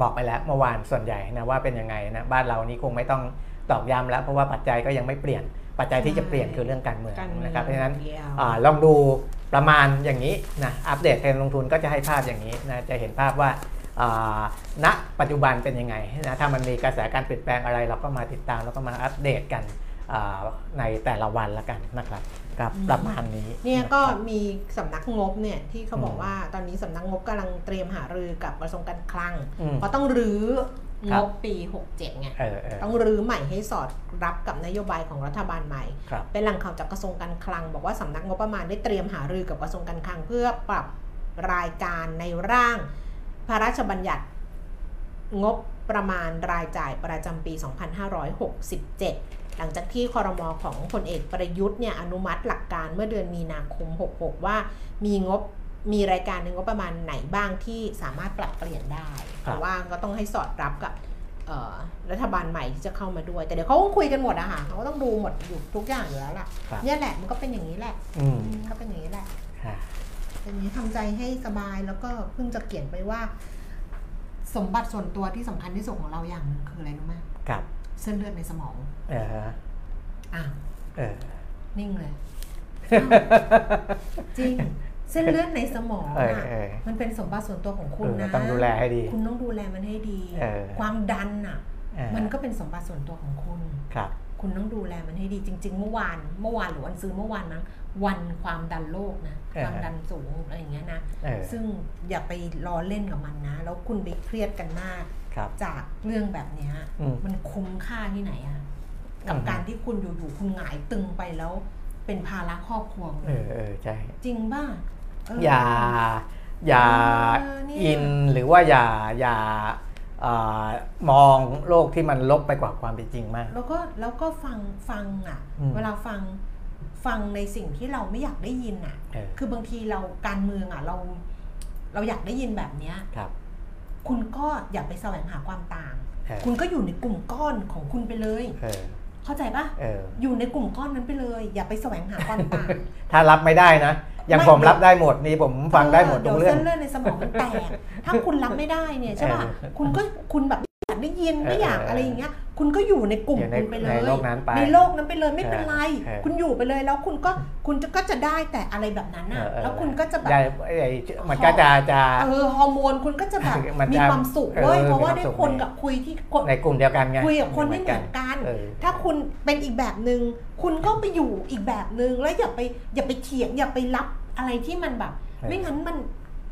บอกไปแล้วเมื่อวานส่วนใหญ่นะว่าเป็นยังไงนะบ้านเรานี้คงไม่ต้องตอกย้ำแล้ว เพราะว่าปัจจัยก็ยังไม่เปลี่ยนปัจจัยที่จะเปลี่ยนคือเรื่องการเมืองการเมืองนะครับเพราะฉะนั้นเดียวอาลองดูประมาณอย่างนี้นะอัปเดตเทรนด์ลงทุนก็จะให้ภาพอย่างนี้นะจะเห็นภาพว่าอ่า ณปัจจุบันเป็นยังไงนะถ้ามันมีกระแสการเปลี่ยนแปลงอะไร เราก็มาติดตามแล้วก็มาอัปเดตกันอ่าในแต่ละวันละกันนะครับครับอืมประมาณนี้เนี่ยก็ะครับมีสำนักงบเนี่ยที่เขาบอกอืมว่าตอนนี้สำนักงบกำลังเตรียมหารือกับกระทรวงการคลังอืมเพราะต้องรื้อครังบบปี 67ไงเออเออต้องรื้อใหม่ให้สอดรับกับนโยบายของรัฐบาลใหม่ครับเป็นแหล่งข่าวจากกระทรวงการคลัง บอกว่าสำนักงบประมาณได้เตรียมหารือกับกระทรวงการคลัง เพื่อปรับรายการในร่าง พระราชบัญญัติงบประมาณรายจ่ายประจำปี 2567 หลังจากที่คอรมอของพลเอกประยุทธ์เนี่ยอนุมัติหลักการเมื่อเดือนมีนาคม 66 ว่ามีงบมีรายการในงบประมาณไหนบ้างที่สามารถปรับเปลี่ยนได้ครับแต่ว่าก็ต้องให้สอดรับกับเอ่อรัฐบาลใหม่ที่จะเข้ามาด้วย แต่เดี๋ยวเขาคงคุยกันหมดอะค่ะเขาก็ต้องดูหมดอยู่ทุกอย่างอยู่แล้วล่ะครับเนี่ยแหละมันก็เป็นอย่างนี้แหละอืมอืมก็เป็นอย่างนี้แหละ ค่ะเป็นอย่างนี้ทำใจให้สบายแล้วก็เพิ่งจะเขียนไปว่า สมบัติส่วนตัวที่สำคัญที่สุดของเราอย่างหนึ่งคืออะไรรู้ไหมครับ เส้นเลือดในสมองเอออะเออนิ่งเลยอ้าวจริงเส้นเลือดในสมองเอออะเออมันเป็นสมบัติส่วนตัวของคุณเออนะต้องดูแลให้ดี คุณต้องดูแลมันให้ดีเออความดันอะเออมันก็เป็นสมบัติส่วนตัวของคุณครับ คุณต้องดูแลมันให้ดีจริง ๆ เมื่อวาน เมื่อวานหรือวันซื้อเมื่อวานนะ วันความดันโลกนะเออความดันสูงอะไรอย่างเงี้ยนะเออซึ่งอย่าไปล้อเล่นกับมันนะ แล้วคุณไปเครียดกันมากครับจากเรื่องแบบเนี้ยอืมมันคุ้มค่าที่ไหนอะกับอืมการที่คุณอยู่ๆคุณหงายตึงไปแล้ว เป็นภาระครอบครัวคุณเออเออใช่จริงป่ะเอย่าอย่าเออเนี่ยอินหรือว่าอย่าอย่าเอ่อมองโลกที่มันลบไปกว่าความเป็นจริงมาก แล้วก็แล้วก็ฟังฟังอะอืมเวลาฟัง ฟังในสิ่งที่เราไม่อยากได้ยินอะเออคือบางทีเราการเมืองอะเรา เราอยากได้ยินแบบเนี้ยครับ คุณก็อย่าไปแสวงหาความต่างเออคุณก็อยู่ในกลุ่มก้อนของคุณไปเลยเออเข้าใจปะเอออยู่ในกลุ่มก้อนนั้นไปเลย อย่าไปแสวงหาความต่าง ถ้ารับไม่ได้นะอย่างไม่ผมรับได้หมดนี่ผมฟังได้หมดทุกเรื่องเส้นเลือดในสมองมันแตกถ้าคุณรับไม่ได้เนี่ยใช่ป่ะเออคุณก็คุณแบบไม่ อยากได้ยินไม่อยากเออออะไรอย่างเงี้ยคุณก็อยู่ในกลุ่มอยู่ในคุณไปเลยในโลกนั้นไปในโลกนั้นไปเลยไม่เป็นไรเออคุณอยู่ไปเลยแล้วคุณก็คุณจะก็จะได้แต่อะไรแบบนั้นเอน่ะอเออแล้วคุณก็จะแบบได้ไอ้มันก็จะจะเออฮอร์โมนคุณก็จะแบบมันจะมีความสุขเว้ยเออเพราะว่ามีความได้สุขคนไงกับคุยที่คนในกลุ่มเดียวกันไงคุยกับคนไม่เหมือนกันเออถ้าคุณเป็นอีกแบบหนึง่งคุณก็ไปอยู่อีกแบบหนึง่งแล้วอย่าไปอย่าไปเถียงอย่าไปรับอะไรที่มันแบบเออไม่งั้นมัน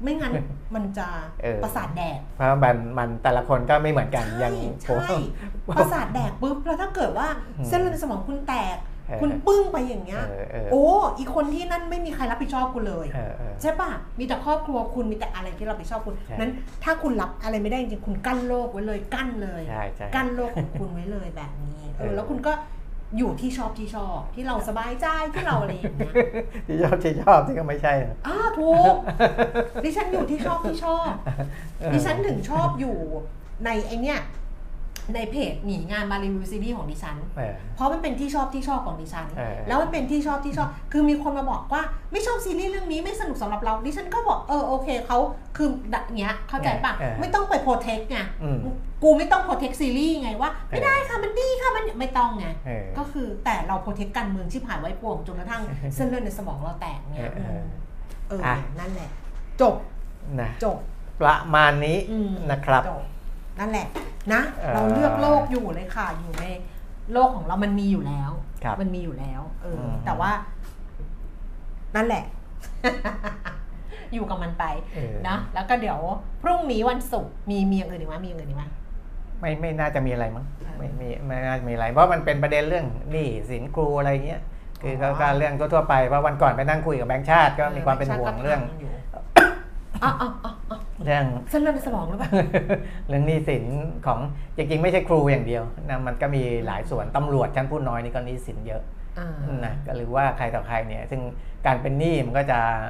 ไม่งั้นมันจะเออประสาทแดก เพราะมันมันแต่ละคนก็ไม่เหมือนกันอย่างใช่ผมใช่ประสาทแดกปุ๊บแล้วถ้าเกิดว่าอืมเส้นเลือดในสมองคุณแตกเออคุณปึ้งไปอย่างเงี้ยเออเออโอ้อีกคนที่นั่นไม่มีใครรับผิดชอบคุณเลยเออเออใช่ป่ะมีแต่ครอบครัวคุณมีแต่อะไรที่รับผิดชอบคุณใช่นั้นถ้าคุณรับอะไรไม่ได้จริงๆคุณกั้นโลกไว้เลยกั้นเลยใช่ใช่กั้นโลกของคุณไว้เลยแบบนี้เอเอออแล้วคุณก็ อยู่ที่ชอบที่ชอบที่เราสบายใจที่เราอะไรอย่างเงี้ยที่ชอบที่ชอบที่ก็ไม่ใช่นะอ้าถูกดิฉันอยู่ที่ชอบที่ชอบดิฉันถึงชอบอยู่ในไอเนี้ยในเพจหนีงานมารีวิวซีรีส์ของดิฉันเออเพราะมันเป็นที่ชอบที่ชอบของดิฉันเออแล้วมันเป็นที่ชอบที่ชอบ คือมีคนมาบอกว่าไม่ชอบซีรีส์เรื่องนี้ไม่สนุกสำหรับเรา ดิฉันก็บอกเออโอเคเขาคือดัเนี้ยเข้าใจปะเออไม่ต้องไปโปรเทคไงอืม กูไม่ต้องโปรเทคซีรีส์ไงว่า ไม่ได้ค่ะมันดีค่ะมันไม่ต้องไงเออก็คือแต่เราโปรเทคการเมืองชิบหายไว้ป่วงจนกระทั่งเส้นเลือดในสมองเราแตกเอเนี่ยอเออเอออะนั่นแหละ จบนะจบประมาณนี้อืมนะครับจบนั่นแหละนะเอ่อเราเลือกโลกอยู่เลยค่ะอยู่ในโลกของเรามันมีอยู่แล้วครับมันมีอยู่แล้วเอออมแต่ว่า นั่นแหละ อยู่กับมันไปเออนะแล้วก็เดี๋ยวพรุ่งนี้วันศุกร์มีมีอย่างอื่นอีกไหมมีอย่างอื่นอีกไหม ไม่ไม่น่าจะมีอะไรมั้งเออไม่มีไม่น่าจะมีอะไรเพราะมันเป็นประเด็นเรื่องหนี้สินครูอะไรเงี้ยคือก็อ๋อก็เรื่องทั่วๆไปเพราะวันก่อนไปนั่งคุยกับแบงค์ชาติก็มีความเป็นห่วงเรื่องยู่อะอะอะอะเรื่องเส้นเลือดในสมองหรือเปล่าเรื่องหนี้สินของจริงๆไม่ใช่ครูอย่างเดียวนะมันก็มีหลายส่วนตำรวจชั้นผู้น้อยนี่ก็หนี้สินเยอะอ่านะก็หรือว่าใครต่อใครเนี่ย ซึ่งการเป็นหนี้มันก็จะอ่า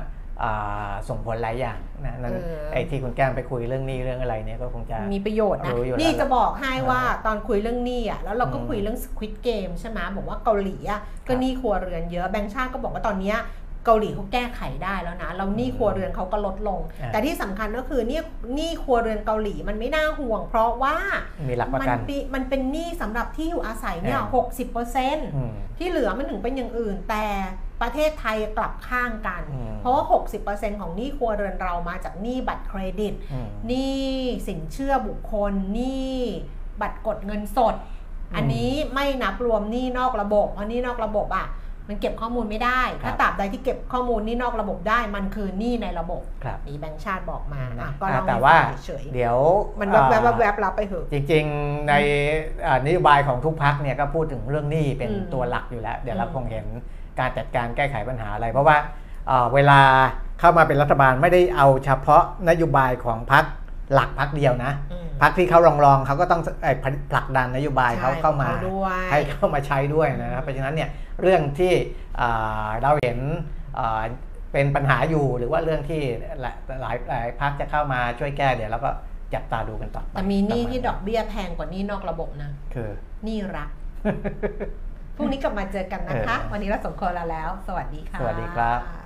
ส่งผลหลายอย่างนะนั้นเออไอ้ที่คุณแก้มไปคุยเรื่องหนี้เรื่องอะไรเนี่ยก็คงจะมีประโยชน์นะรู้อยู่แล้วนี่จะบอกให้ว่าอ่าตอนคุยเรื่องหนี้อะแล้วเราก็อืมคุยเรื่อง Squid Game ใช่ไหมบอกว่าเกาหลีอะก็ครับหนี้ครัวเรือนเยอะแบงค์ชาติก็บอกว่าตอนเนี้ยเกาหลีเขาแก้ไขได้แล้วนะแล้วหนี้ครัวเรือนเขาก็ลดลงอ่าแต่ที่สำคัญก็คือเนี่ยหนี้ครัวเรือนเกาหลีมันไม่น่าห่วง เพราะว่ามีหลักประมักันปีมันเป็นหนี้สำหรับที่อยู่อาศัยเนี่ยอ่าหกสิบเปอร์เซ็นต์อืมที่เหลือมันถึงเป็นอย่างอื่นแต่ ประเทศไทยกลับข้างกันอืมเพราะว่า 60%ของหนี้ครัวเรือนเรามาจากหนี้บัตรเครดิตอืมหนี้สินเชื่อบุคคลหนี้บัตรกดเงินสด อันนี้ไม่นับรวมหนี้นอกระบบเพราะหนี้นอกระบบอะมันเก็บข้อมูลไม่ได้ ถ้าครับตราบใดที่เก็บข้อมูลหนี้นอกระบบได้ มันคือหนี้ในระบบครับนี่แบงค์ชาติบอกมาอะก็อ่าเล่าแต่ให้ว่าฟังเฉยเดี๋ยวๆมันแวบแวบแวบแวบรับไปเถอะ จริง ๆ ในอ่านโยบายของทุกพักเนี่ยก็พูดถึงเรื่องหนี้เป็นอืมตัวหลักอยู่แล้ว เดี๋ยวเราอืมคงเห็น การจัดการแก้ไขปัญหาอะไร เพราะว่าอ่าเวลาเข้ามาเป็นรัฐบาลไม่ได้เอาเฉพาะนโยบายของพักหลักพักเดียวนะอืมพักที่เขารองรองๆเขาก็ต้องเอ่อผลักดันนโยบายเขาเข้ามาใช่ของด้วยให้เข้ามาใช้ด้วยนะครับเพราะฉะนั้นเนี่ยเรื่องที่อ่าเราเห็นอ่าเป็นปัญหาอยู่หรือว่าเรื่องที่หลายหลายหลายพักจะเข้ามาช่วยแก้เดี๋ยวเราก็จับตาดูกันต่อไปแต่มีหนี้ที่ดอกประมาณเบี้ยแพงกว่าหนี้นอกระบบนะคือหนี้รัก พรุ่งนี้กลับมาเจอกันนะคะเออวันนี้เราสมควรลาแล้ว สวัสดีค่ะ สวัสดีครับ